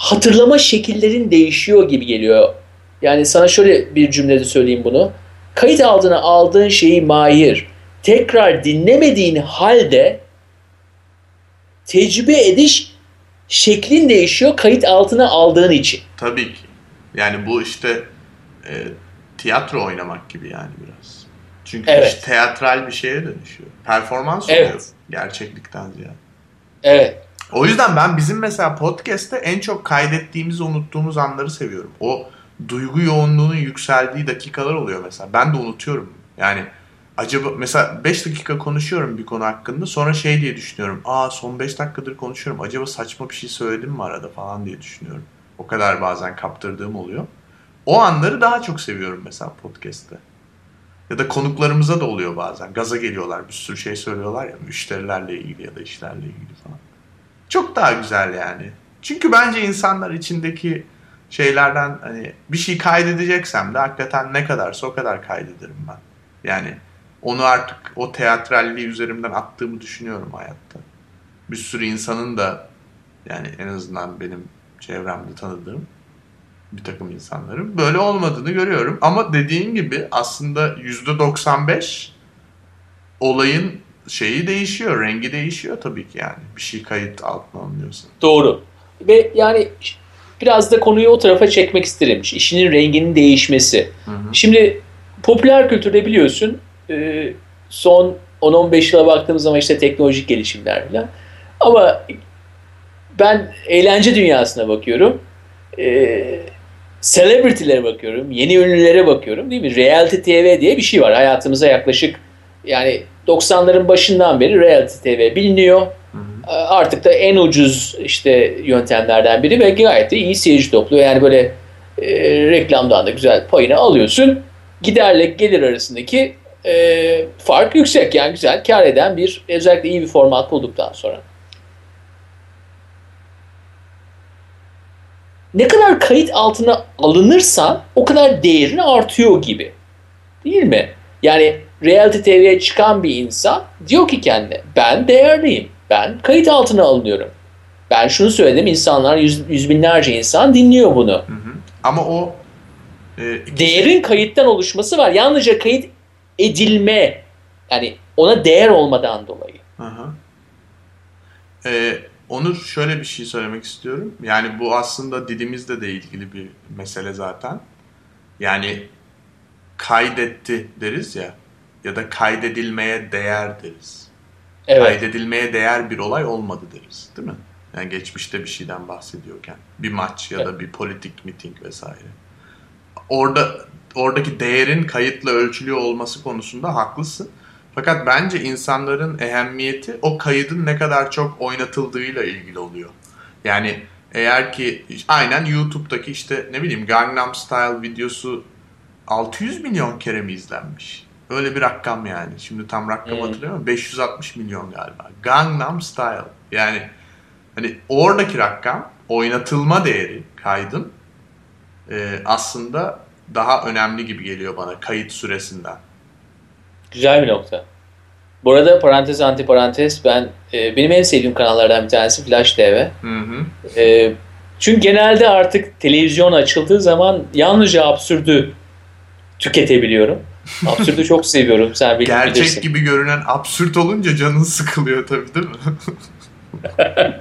hatırlama şekillerin değişiyor gibi geliyor. Yani sana şöyle bir cümlede söyleyeyim bunu. Kayıt altına aldığın şeyi mahir tekrar dinlemediğin halde tecrübe ediş şeklin değişiyor kayıt altına aldığın için. Tabii ki. Yani bu işte e, tiyatro oynamak gibi yani biraz. Çünkü Evet. iş teatral bir şeye dönüşüyor. Performans Evet. oluyor gerçeklikten ziyade. Evet. O yüzden ben bizim mesela podcast'te en çok kaydettiğimizi unuttuğumuz anları seviyorum. O duygu yoğunluğunun yükseldiği dakikalar oluyor mesela. Ben de unutuyorum. Yani acaba mesela 5 dakika konuşuyorum bir konu hakkında sonra şey diye düşünüyorum. Aa son 5 dakikadır konuşuyorum. Acaba saçma bir şey söyledim mi arada falan diye düşünüyorum. O kadar bazen kaptırdığım oluyor. O anları daha çok seviyorum mesela podcast'te. Ya da konuklarımıza da oluyor bazen. Gaza geliyorlar bir sürü şey söylüyorlar ya müşterilerle ilgili ya da işlerle ilgili falan. Çok daha güzel yani. Çünkü bence insanlar içindeki şeylerden hani bir şey kaydedeceksem de hakikaten ne kadarsa o kadar kaydederim ben. Yani onu artık o teatralliği üzerimden attığımı düşünüyorum hayatta. Bir sürü insanın da yani en azından benim çevremde tanıdığım bir takım insanların böyle olmadığını görüyorum. Ama dediğin gibi aslında %95 olayın şeyi değişiyor, rengi değişiyor tabii ki yani. Bir şey kayıt altına alınıyorsa. Doğru. Ve yani biraz da konuyu o tarafa çekmek isterim. İşinin renginin değişmesi. Hı hı. Şimdi popüler kültürde biliyorsun e, son 10-15 yıla baktığımız zaman işte teknolojik gelişimler falan. Ama ben eğlence dünyasına bakıyorum. E, celebrity'lere bakıyorum. Yeni ünlülere bakıyorum değil mi? Reality TV diye bir şey var. Hayatımıza yaklaşık yani 90'ların başından beri reality TV biliniyor. Hı hı. Artık da en ucuz işte yöntemlerden biri ve gayet de iyi seyirci topluyor. Yani böyle e, reklamdan da güzel payını alıyorsun. Giderle gelir arasındaki e, fark yüksek. Yani güzel kar eden bir özellikle iyi bir format bulduktan sonra. Ne kadar kayıt altına alınırsan o kadar değerin artıyor gibi. Değil mi? Yani reality TV'ye çıkan bir insan diyor ki kendine ben değerliyim. Ben kayıt altına alınıyorum. Ben şunu söyledim insanlar yüz, yüz binlerce insan dinliyor bunu. Hı hı. Ama o e, iki- Değerin kayıttan oluşması var. Yalnızca kayıt edilme yani ona değer olmadan dolayı. Hı hı. Ee, Onur şöyle bir şey söylemek istiyorum. Yani bu aslında dilimizle de ilgili bir mesele zaten. Yani kaydetti deriz ya ya da kaydedilmeye değer deriz. Evet. Kaydedilmeye değer bir olay olmadı deriz değil mi? Yani geçmişte bir şeyden bahsediyorken. Bir maç ya da bir politik miting vesaire. Orada oradaki değerin kayıtla ölçülüyor olması konusunda haklısın. Fakat bence insanların ehemmiyeti o kaydın ne kadar çok oynatıldığıyla ilgili oluyor. Yani eğer ki aynen YouTube'daki işte ne bileyim Gangnam Style videosu 600 milyon kere mi izlenmiş? Öyle bir rakam yani. Şimdi tam rakam Hmm. hatırlamıyorum. 560 milyon galiba. Gangnam Style. Yani hani oradaki rakam oynatılma değeri kaydın e, aslında daha önemli gibi geliyor bana kayıt süresinden. Güzel bir nokta. Bu arada parantez anti parantez ben e, benim en sevdiğim kanallardan bir tanesi Flash TV. Hı hı. E, çünkü genelde artık televizyon açıldığı zaman yalnızca absürdü tüketebiliyorum. Absürdü çok seviyorum. Sen bil- Gerçek bilirsin. gibi görünen absürt olunca canın sıkılıyor tabii değil mi? <laughs>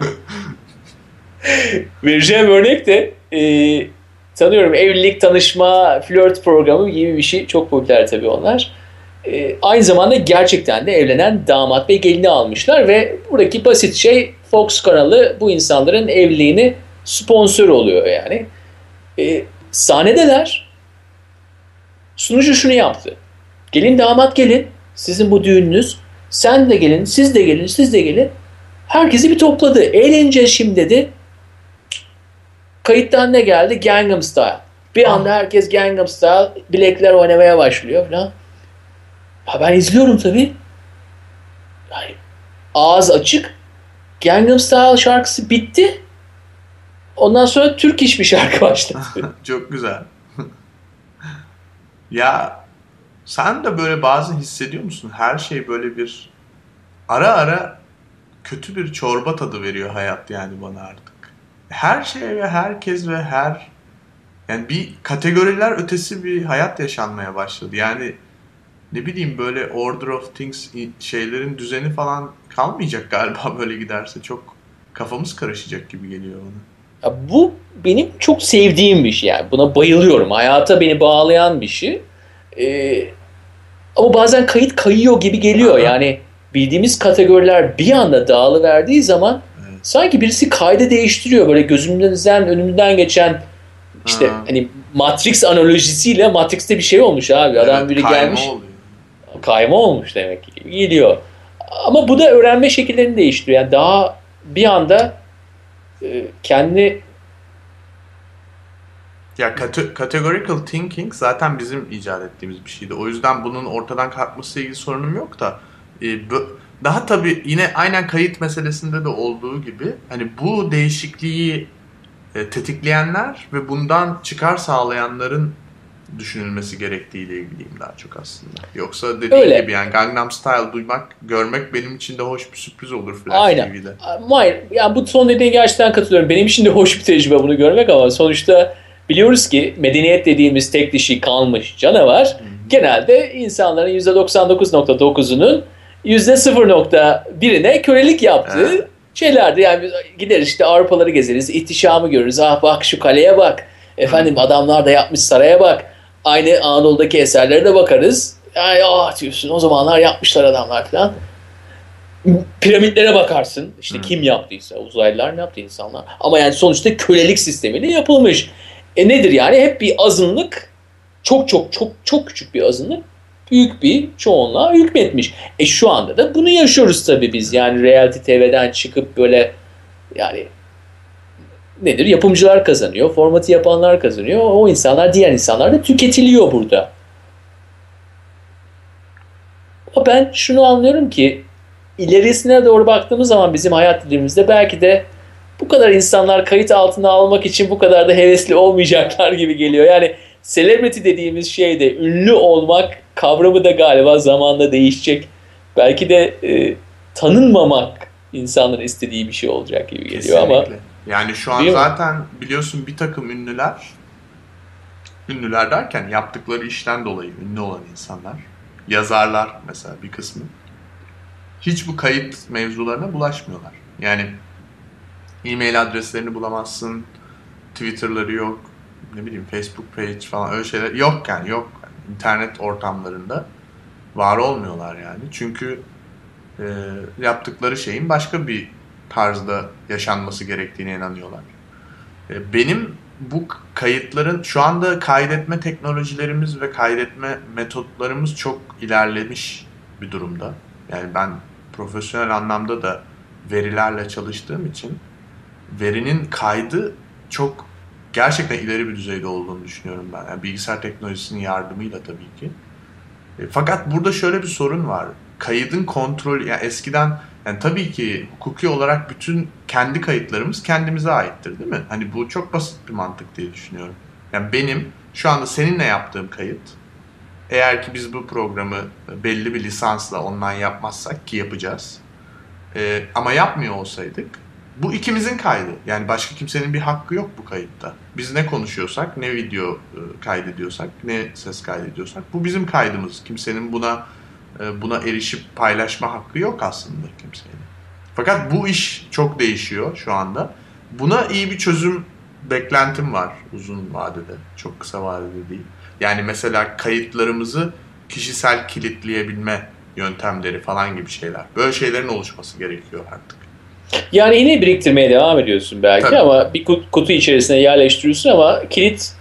Vereceğim örnek de e, sanıyorum evlilik, tanışma, flört programı gibi bir şey. Çok popüler tabii onlar. E, aynı zamanda gerçekten de evlenen damat ve gelini almışlar ve buradaki basit şey Fox kanalı bu insanların evliliğini sponsor oluyor yani. E, sahnedeler. Sunucu şunu yaptı. Gelin damat gelin. Sizin bu düğününüz. Sen de gelin, siz de gelin, siz de gelin. Herkesi bir topladı. Eğleneceğiz şimdi dedi. Kayıttan ne geldi? Gangnam Style. Bir Ah. anda herkes Gangnam Style bilekler oynamaya başlıyor falan. Ya ben izliyorum tabii. Yani ağız açık. Gangnam Style şarkısı bitti. Ondan sonra Türk iş bir şarkı başladı. <laughs> Çok güzel. Ya sen de böyle bazen hissediyor musun? Her şey böyle bir ara ara kötü bir çorba tadı veriyor hayat yani bana artık. Her şey ve herkes ve her yani bir kategoriler ötesi bir hayat yaşanmaya başladı. Yani ne bileyim böyle order of things şeylerin düzeni falan kalmayacak galiba <laughs> böyle giderse. Çok kafamız karışacak gibi geliyor bana. Ya bu benim çok sevdiğim bir şey yani. Buna bayılıyorum. Hayata beni bağlayan bir şey. Ee, ama bazen kayıt kayıyor gibi geliyor. Aha. Yani bildiğimiz kategoriler bir anda dağılıverdiği zaman Evet. sanki birisi kaydı değiştiriyor. Böyle gözümüzden önümüzden geçen işte Ha. hani Matrix analojisiyle Matrix'te bir şey olmuş abi. Adam Evet, biri kayma gelmiş. oluyor. kayma olmuş demek ki geliyor. Ama bu da öğrenme şekillerini değiştiriyor. Yani daha bir anda e, kendi ya categorical thinking zaten bizim icat ettiğimiz bir şeydi. O yüzden bunun ortadan kalkması ilgili sorunum yok da e, daha tabii yine aynen kayıt meselesinde de olduğu gibi hani bu değişikliği e, tetikleyenler ve bundan çıkar sağlayanların düşünülmesi gerektiğiyle ilgiliyim daha çok aslında. Yoksa dediğim Öyle. gibi yani Gangnam Style duymak, görmek benim için de hoş bir sürpriz olur Flash Aynen. TV'de. Hayır. Yani bu son dediğine gerçekten katılıyorum. Benim için de hoş bir tecrübe bunu görmek ama sonuçta biliyoruz ki medeniyet dediğimiz tek dişi kalmış canavar Hı-hı. genelde insanların %99.9'unun %0.1'ine kölelik yaptığı evet. şeylerdi. Yani gideriz işte Avrupaları gezeriz, ihtişamı görürüz. Ah bak şu kaleye bak. Efendim adamlar da yapmış saraya bak aynı Anadolu'daki eserlere de bakarız. Yani ah diyorsun o zamanlar yapmışlar adamlar falan. Piramitlere bakarsın. İşte hmm. kim yaptıysa, uzaylılar ne yaptı insanlar. Ama yani sonuçta kölelik sistemiyle yapılmış. E nedir yani? Hep bir azınlık, çok çok çok çok küçük bir azınlık büyük bir çoğunluğa hükmetmiş. E şu anda da bunu yaşıyoruz tabii biz. Yani reality TV'den çıkıp böyle yani nedir? Yapımcılar kazanıyor, formatı yapanlar kazanıyor. O insanlar, diğer insanlar da tüketiliyor burada. Ama ben şunu anlıyorum ki ilerisine doğru baktığımız zaman bizim hayat dilimizde belki de bu kadar insanlar kayıt altına almak için bu kadar da hevesli olmayacaklar gibi geliyor. Yani celebrity dediğimiz şey de ünlü olmak kavramı da galiba zamanla değişecek. Belki de e, tanınmamak insanların istediği bir şey olacak gibi geliyor Kesinlikle. ama yani şu an Değil zaten mi? biliyorsun bir takım ünlüler, ünlüler derken yaptıkları işten dolayı ünlü olan insanlar, yazarlar mesela bir kısmı, hiç bu kayıt mevzularına bulaşmıyorlar. Yani e-mail adreslerini bulamazsın, Twitter'ları yok, ne bileyim Facebook page falan öyle şeyler yok yani yok. internet ortamlarında var olmuyorlar yani. Çünkü e, yaptıkları şeyin başka bir tarzda yaşanması gerektiğine inanıyorlar. E, benim bu kayıtların şu anda kaydetme teknolojilerimiz ve kaydetme metotlarımız çok ilerlemiş bir durumda. Yani ben profesyonel anlamda da verilerle çalıştığım için verinin kaydı çok gerçekten ileri bir düzeyde olduğunu düşünüyorum ben. Yani bilgisayar teknolojisinin yardımıyla tabii ki. E, fakat burada şöyle bir sorun var. Kaydın kontrolü, yani eskiden yani tabii ki hukuki olarak bütün kendi kayıtlarımız kendimize aittir değil mi? Hani bu çok basit bir mantık diye düşünüyorum. Yani benim şu anda seninle yaptığım kayıt eğer ki biz bu programı belli bir lisansla online yapmazsak ki yapacağız. E, ama yapmıyor olsaydık bu ikimizin kaydı. Yani başka kimsenin bir hakkı yok bu kayıtta. Biz ne konuşuyorsak, ne video e, kaydediyorsak, ne ses kaydediyorsak bu bizim kaydımız. Kimsenin buna buna erişip paylaşma hakkı yok aslında kimsenin. Fakat bu iş çok değişiyor şu anda. Buna iyi bir çözüm beklentim var uzun vadede. Çok kısa vadede değil. Yani mesela kayıtlarımızı kişisel kilitleyebilme yöntemleri falan gibi şeyler. Böyle şeylerin oluşması gerekiyor artık. Yani yine biriktirmeye devam ediyorsun belki Tabii. ama bir kutu içerisine yerleştiriyorsun ama kilit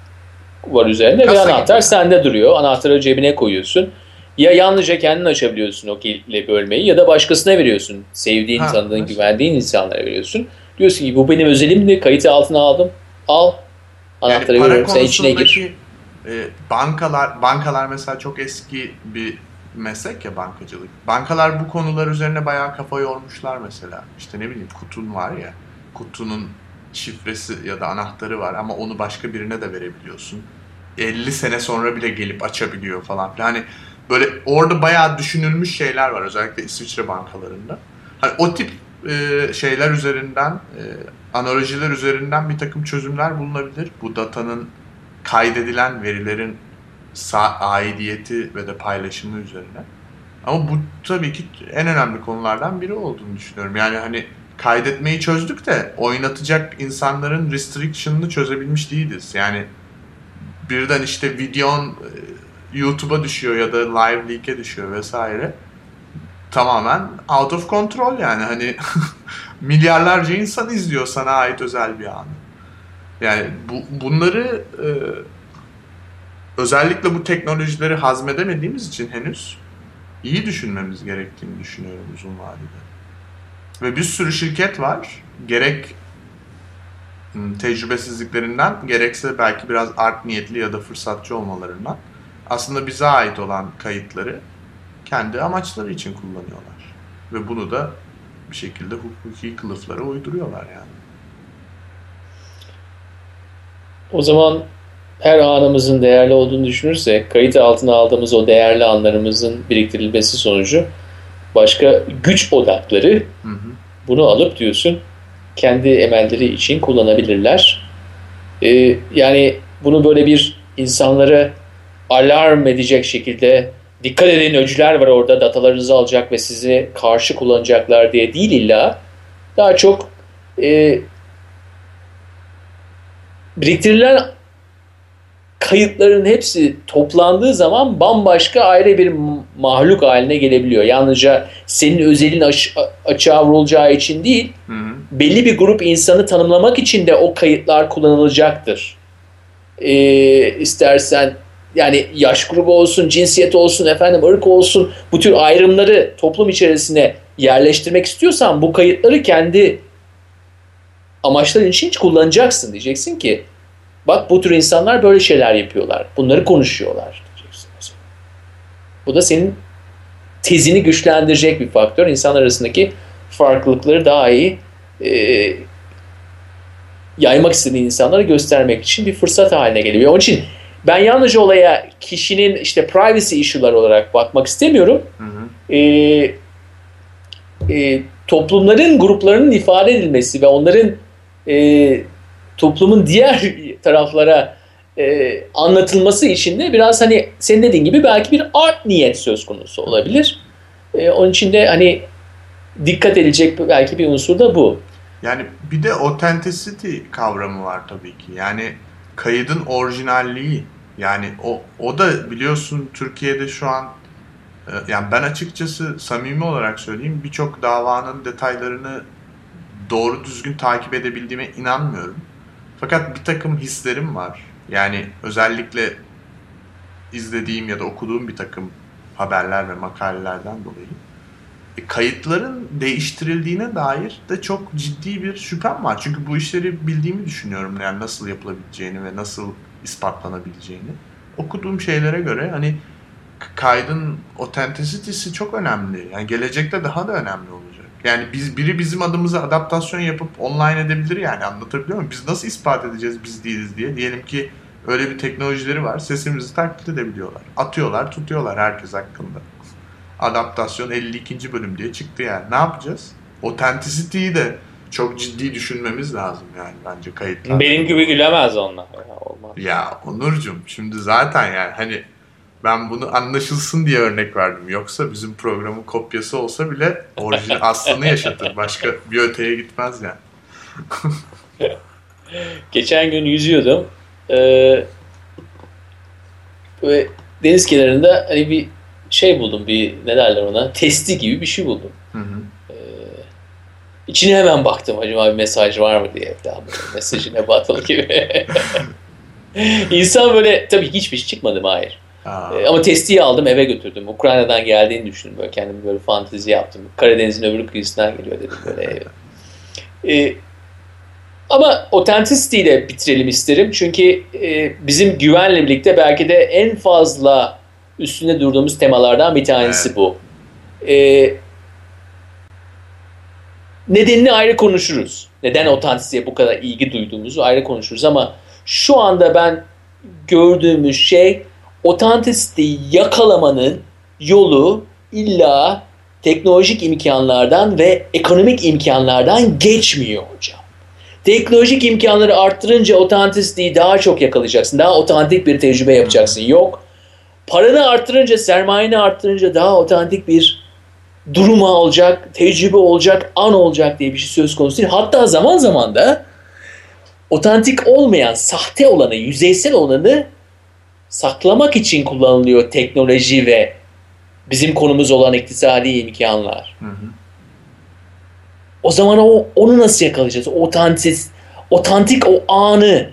var üzerinde Kasa ve anahtar gibi. sende duruyor. Anahtarı cebine koyuyorsun ya yalnızca kendin açabiliyorsun o kilitle bölmeyi ya da başkasına veriyorsun. Sevdiğin, ha, tanıdığın, nasıl? güvendiğin insanlara veriyorsun. Diyorsun ki bu benim özelimdi, kayıtı altına aldım. Al, anahtarı yani veriyorum, sen içine gir. E, bankalar, bankalar mesela çok eski bir meslek ya bankacılık. Bankalar bu konular üzerine bayağı kafa yormuşlar mesela. İşte ne bileyim kutun var ya, kutunun şifresi ya da anahtarı var ama onu başka birine de verebiliyorsun. 50 sene sonra bile gelip açabiliyor falan. Yani böyle orada bayağı düşünülmüş şeyler var özellikle İsviçre bankalarında. Hani o tip e, şeyler üzerinden, e, analojiler üzerinden bir takım çözümler bulunabilir. Bu datanın kaydedilen verilerin aidiyeti ve de paylaşımı üzerine. Ama bu tabii ki en önemli konulardan biri olduğunu düşünüyorum. Yani hani kaydetmeyi çözdük de oynatacak insanların restriction'ını çözebilmiş değiliz. Yani birden işte videon YouTube'a düşüyor ya da Live Leak'e düşüyor vesaire. Tamamen out of control yani hani <laughs> milyarlarca insan izliyor sana ait özel bir anı. Yani bu, bunları e, özellikle bu teknolojileri hazmedemediğimiz için henüz iyi düşünmemiz gerektiğini düşünüyorum uzun vadede. Ve bir sürü şirket var. Gerek tecrübesizliklerinden gerekse belki biraz art niyetli ya da fırsatçı olmalarından aslında bize ait olan kayıtları kendi amaçları için kullanıyorlar. Ve bunu da bir şekilde hukuki kılıflara uyduruyorlar yani. O zaman her anımızın değerli olduğunu düşünürsek kayıt altına aldığımız o değerli anlarımızın biriktirilmesi sonucu başka güç odakları hı hı. bunu alıp diyorsun kendi emelleri için kullanabilirler. Ee, yani bunu böyle bir insanlara alarm edecek şekilde dikkat edin öcüler var orada datalarınızı alacak ve sizi karşı kullanacaklar diye değil illa daha çok e, biriktirilen kayıtların hepsi toplandığı zaman bambaşka ayrı bir mahluk haline gelebiliyor. Yalnızca senin özelin aç açığa vurulacağı için değil, hı hı. belli bir grup insanı tanımlamak için de o kayıtlar kullanılacaktır. Ee, istersen yani yaş grubu olsun, cinsiyet olsun, efendim ırk olsun bu tür ayrımları toplum içerisine yerleştirmek istiyorsan bu kayıtları kendi amaçların için hiç kullanacaksın. Diyeceksin ki bak bu tür insanlar böyle şeyler yapıyorlar. Bunları konuşuyorlar. Diyeceksin. Bu da senin tezini güçlendirecek bir faktör. İnsanlar arasındaki farklılıkları daha iyi e, yaymak istediğin insanlara göstermek için bir fırsat haline geliyor. Onun için ben yalnızca olaya kişinin işte privacy issue'lar olarak bakmak istemiyorum. Hı hı. E, e, toplumların, gruplarının ifade edilmesi ve onların e, toplumun diğer taraflara e, anlatılması için de biraz hani senin dediğin gibi belki bir art niyet söz konusu olabilir. E, onun için de hani dikkat edilecek belki bir unsur da bu. Yani bir de authenticity kavramı var tabii ki. Yani kaydın orijinalliği. Yani o, o da biliyorsun Türkiye'de şu an e, yani ben açıkçası samimi olarak söyleyeyim birçok davanın detaylarını doğru düzgün takip edebildiğime inanmıyorum. Fakat bir takım hislerim var. Yani özellikle izlediğim ya da okuduğum bir takım haberler ve makalelerden dolayı e, kayıtların değiştirildiğine dair de çok ciddi bir şüphem var. Çünkü bu işleri bildiğimi düşünüyorum. Yani nasıl yapılabileceğini ve nasıl ispatlanabileceğini. Okuduğum şeylere göre hani kaydın authenticity çok önemli. Yani gelecekte daha da önemli olacak. Yani biz biri bizim adımıza adaptasyon yapıp online edebilir yani anlatabiliyor muyum? Biz nasıl ispat edeceğiz biz değiliz diye. Diyelim ki öyle bir teknolojileri var. Sesimizi taklit edebiliyorlar. Atıyorlar, tutuyorlar herkes hakkında. Adaptasyon 52. bölüm diye çıktı yani. Ne yapacağız? Authenticity'yi de çok ciddi düşünmemiz lazım yani bence kayıtlar. Benim gibi gülemez onlar. Ya, olmaz. ya Onurcuğum şimdi zaten yani hani ben bunu anlaşılsın diye örnek verdim. Yoksa bizim programın kopyası olsa bile orijinal <laughs> aslını yaşatır. Başka bir öteye gitmez yani. <laughs> Geçen gün yüzüyordum. Ee, ve deniz kenarında hani bir şey buldum. Bir ne derler ona? Testi gibi bir şey buldum. Hı hı. İçine hemen baktım acaba bir mesaj var mı diye. Daha mesajına batılı gibi. <laughs> İnsan böyle tabii hiçbir şey çıkmadı? Hayır. Aa. Ee, ama testiyi aldım eve götürdüm. Ukrayna'dan geldiğini düşündüm. Böyle kendimi böyle fantezi yaptım. Karadeniz'in öbür kıyısından geliyor dedim böyle. <laughs> ee, ama authenticity ile bitirelim isterim. Çünkü e, bizim güvenle birlikte belki de en fazla üstünde durduğumuz temalardan bir tanesi evet. bu. E, nedenini ayrı konuşuruz. Neden authenticite'ye bu kadar ilgi duyduğumuzu ayrı konuşuruz ama şu anda ben gördüğümüz şey otantisiteyi yakalamanın yolu illa teknolojik imkanlardan ve ekonomik imkanlardan geçmiyor hocam. Teknolojik imkanları arttırınca otantisiteyi daha çok yakalayacaksın. Daha otantik bir tecrübe yapacaksın. Yok. Paranı arttırınca, sermayeni arttırınca daha otantik bir duruma olacak, tecrübe olacak, an olacak diye bir şey söz konusu değil. Hatta zaman zaman da otantik olmayan, sahte olanı, yüzeysel olanı saklamak için kullanılıyor teknoloji ve bizim konumuz olan iktisadi imkanlar. Hı hı. O zaman o onu nasıl yakalayacağız? Otantik, otantik o anı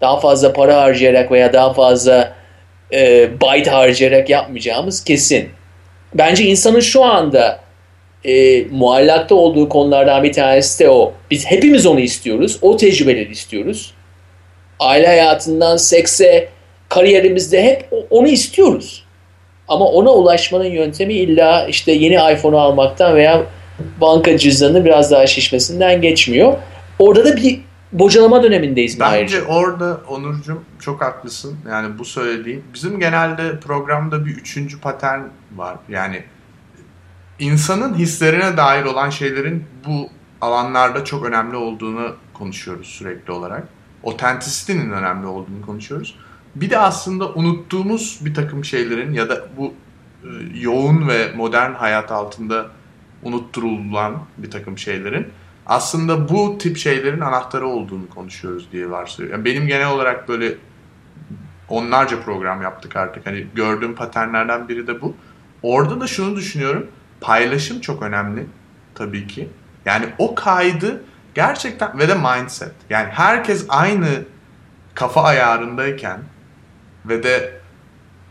daha fazla para harcayarak veya daha fazla e, byte harcayarak yapmayacağımız kesin. Bence insanın şu anda e, muallakta olduğu konulardan bir tanesi de o. Biz hepimiz onu istiyoruz. O tecrübeleri istiyoruz. Aile hayatından sekse, kariyerimizde hep onu istiyoruz. Ama ona ulaşmanın yöntemi illa işte yeni iPhone'u almaktan veya banka cüzdanının biraz daha şişmesinden geçmiyor. Orada da bir bocalama dönemindeyiz Bence ayrıca. orada Onurcuğum çok haklısın. Yani bu söylediğin. Bizim genelde programda bir üçüncü patern var. Yani insanın hislerine dair olan şeylerin bu alanlarda çok önemli olduğunu konuşuyoruz sürekli olarak. Otentisitenin önemli olduğunu konuşuyoruz. Bir de aslında unuttuğumuz bir takım şeylerin ya da bu e, yoğun ve modern hayat altında unutturulan bir takım şeylerin aslında bu tip şeylerin anahtarı olduğunu konuşuyoruz diye varsayıyorum. Yani benim genel olarak böyle onlarca program yaptık artık. Hani gördüğüm paternlerden biri de bu. Orada da şunu düşünüyorum. Paylaşım çok önemli tabii ki. Yani o kaydı gerçekten ve de mindset. Yani herkes aynı kafa ayarındayken ve de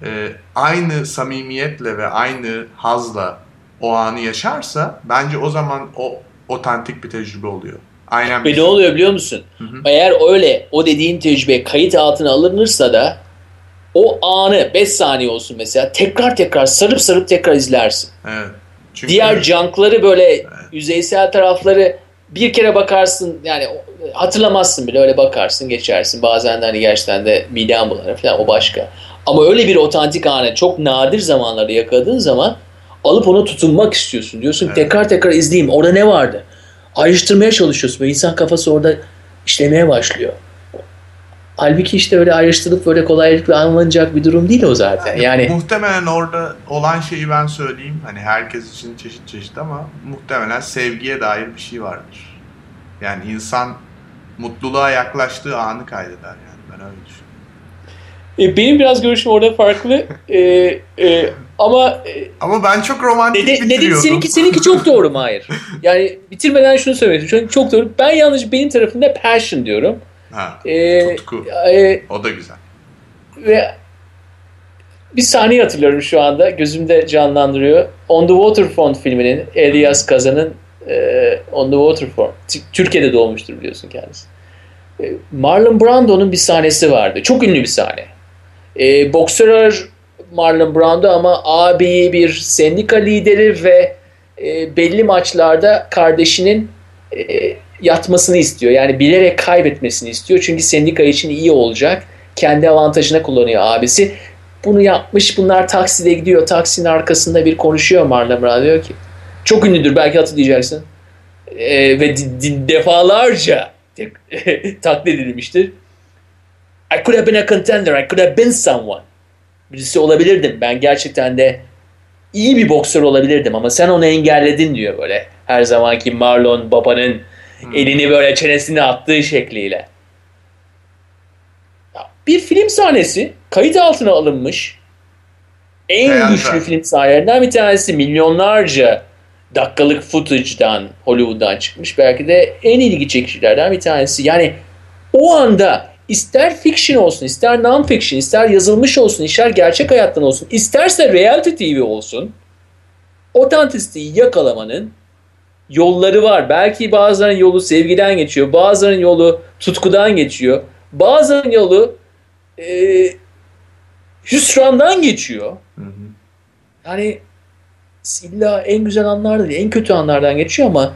e, aynı samimiyetle ve aynı hazla o anı yaşarsa bence o zaman o otantik bir tecrübe oluyor. Aynen. Ve ne oluyor biliyor musun? Hı hı. Eğer öyle o dediğin tecrübe kayıt altına alınırsa da o anı 5 saniye olsun mesela tekrar tekrar sarıp sarıp tekrar izlersin. Evet. Çünkü Diğer junkları böyle yüzeysel tarafları bir kere bakarsın yani hatırlamazsın bile öyle bakarsın geçersin. Bazen de hani gerçekten de miden bulanır falan o başka. Ama öyle bir otantik anı çok nadir zamanlarda yakaladığın zaman alıp ona tutunmak istiyorsun. Diyorsun Evet. tekrar tekrar izleyeyim orada ne vardı? Ayrıştırmaya çalışıyorsun ve insan kafası orada işlemeye başlıyor. Halbuki işte öyle ayrıştırıp böyle kolaylıkla anlanacak bir durum değil o zaten. Yani muhtemelen orada olan şeyi ben söyleyeyim. Hani herkes için çeşit çeşit ama muhtemelen sevgiye dair bir şey vardır. Yani insan mutluluğa yaklaştığı anı kaydeder yani. Ben öyle düşünüyorum. e, benim biraz görüşüm orada farklı. E, e, ama e, Ama ben çok romantik neden bitiriyordum. seninki seninki çok doğru mu? Hayır. <laughs> Yani bitirmeden şunu söylemek istiyorum. Çünkü çok doğru. Ben yalnız benim tarafımda passion diyorum. Ha, Ee, tutku. e, O da güzel. ve bir sahneyi hatırlıyorum şu anda. Gözümde canlandırıyor. On the Waterfront filminin Elias Kazan'ın e, On the Waterfront. Türkiye'de doğmuştur biliyorsun kendisi. E, Marlon Brando'nun bir sahnesi vardı. Çok ünlü bir sahne. E, boksör Marlon Brando ama abi bir sendika lideri ve e, belli maçlarda kardeşinin e, yatmasını istiyor. Yani bilerek kaybetmesini istiyor. Çünkü sendika için iyi olacak. Kendi avantajına kullanıyor abisi. Bunu yapmış. Bunlar takside gidiyor. Taksinin arkasında bir konuşuyor Marlon Brando. Diyor ki çok ünlüdür belki hatırlayacaksın. E, ve defalarca <laughs> taklit edilmiştir. I could have been a contender. I could have been someone. Birisi olabilirdim. Ben gerçekten de iyi bir boksör olabilirdim ama sen onu engelledin diyor böyle. Her zamanki Marlon babanın Hmm. elini böyle çenesine attığı şekliyle. Ya, Bir film sahnesi kayıt altına alınmış. En Beğendim. güçlü film sahnelerinden bir tanesi. Milyonlarca dakikalık footage'dan Hollywood'dan çıkmış. Belki de en ilgi çekicilerden bir tanesi. Yani o anda ister fiction olsun, ister non-fiction, ister yazılmış olsun, ister gerçek hayattan olsun, isterse reality TV olsun, otantisiteyi yakalamanın yolları var. Belki bazılarının yolu sevgiden geçiyor, bazılarının yolu tutkudan geçiyor, bazılarının yolu e, hüsrandan geçiyor. Hı hı. Yani illa en güzel anlarda değil, en kötü anlardan geçiyor ama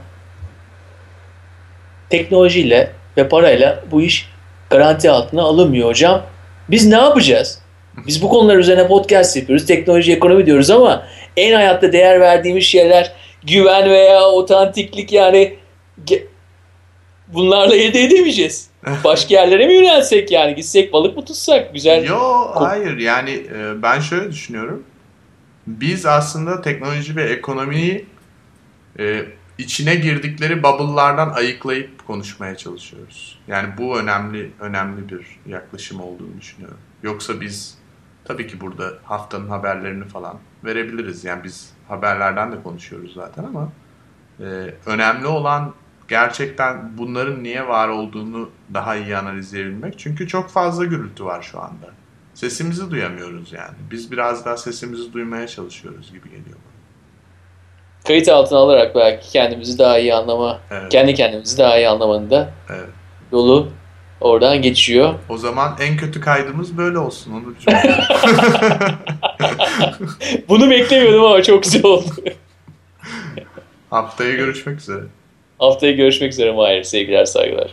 teknolojiyle ve parayla bu iş garanti altına alınmıyor hocam. Biz ne yapacağız? Biz bu konular üzerine podcast yapıyoruz, teknoloji, ekonomi diyoruz ama en hayatta değer verdiğimiz şeyler güven veya otantiklik yani bunlarla elde edemeyeceğiz. <laughs> Başka yerlere mi yönelsek yani? Gitsek balık mı tutsak? Güzel. Yo hayır yani e, ben şöyle düşünüyorum. Biz aslında teknoloji ve ekonomiyi e, içine girdikleri bubble'lardan ayıklayıp konuşmaya çalışıyoruz. Yani bu önemli önemli bir yaklaşım olduğunu düşünüyorum. Yoksa biz tabii ki burada haftanın haberlerini falan verebiliriz. Yani biz haberlerden de konuşuyoruz zaten ama e, önemli olan gerçekten bunların niye var olduğunu daha iyi analiz edebilmek. Çünkü çok fazla gürültü var şu anda. sesimizi duyamıyoruz yani. Biz biraz daha sesimizi duymaya çalışıyoruz gibi geliyor bana. Kayıt altına alarak belki kendimizi daha iyi anlama, Evet. kendi kendimizi daha iyi anlamanın da Evet. yolu oradan geçiyor. O zaman en kötü kaydımız böyle olsun onu <laughs> Bunu beklemiyordum ama çok güzel oldu. Haftaya görüşmek üzere. Haftaya görüşmek üzere Mahir. Sevgiler, saygılar.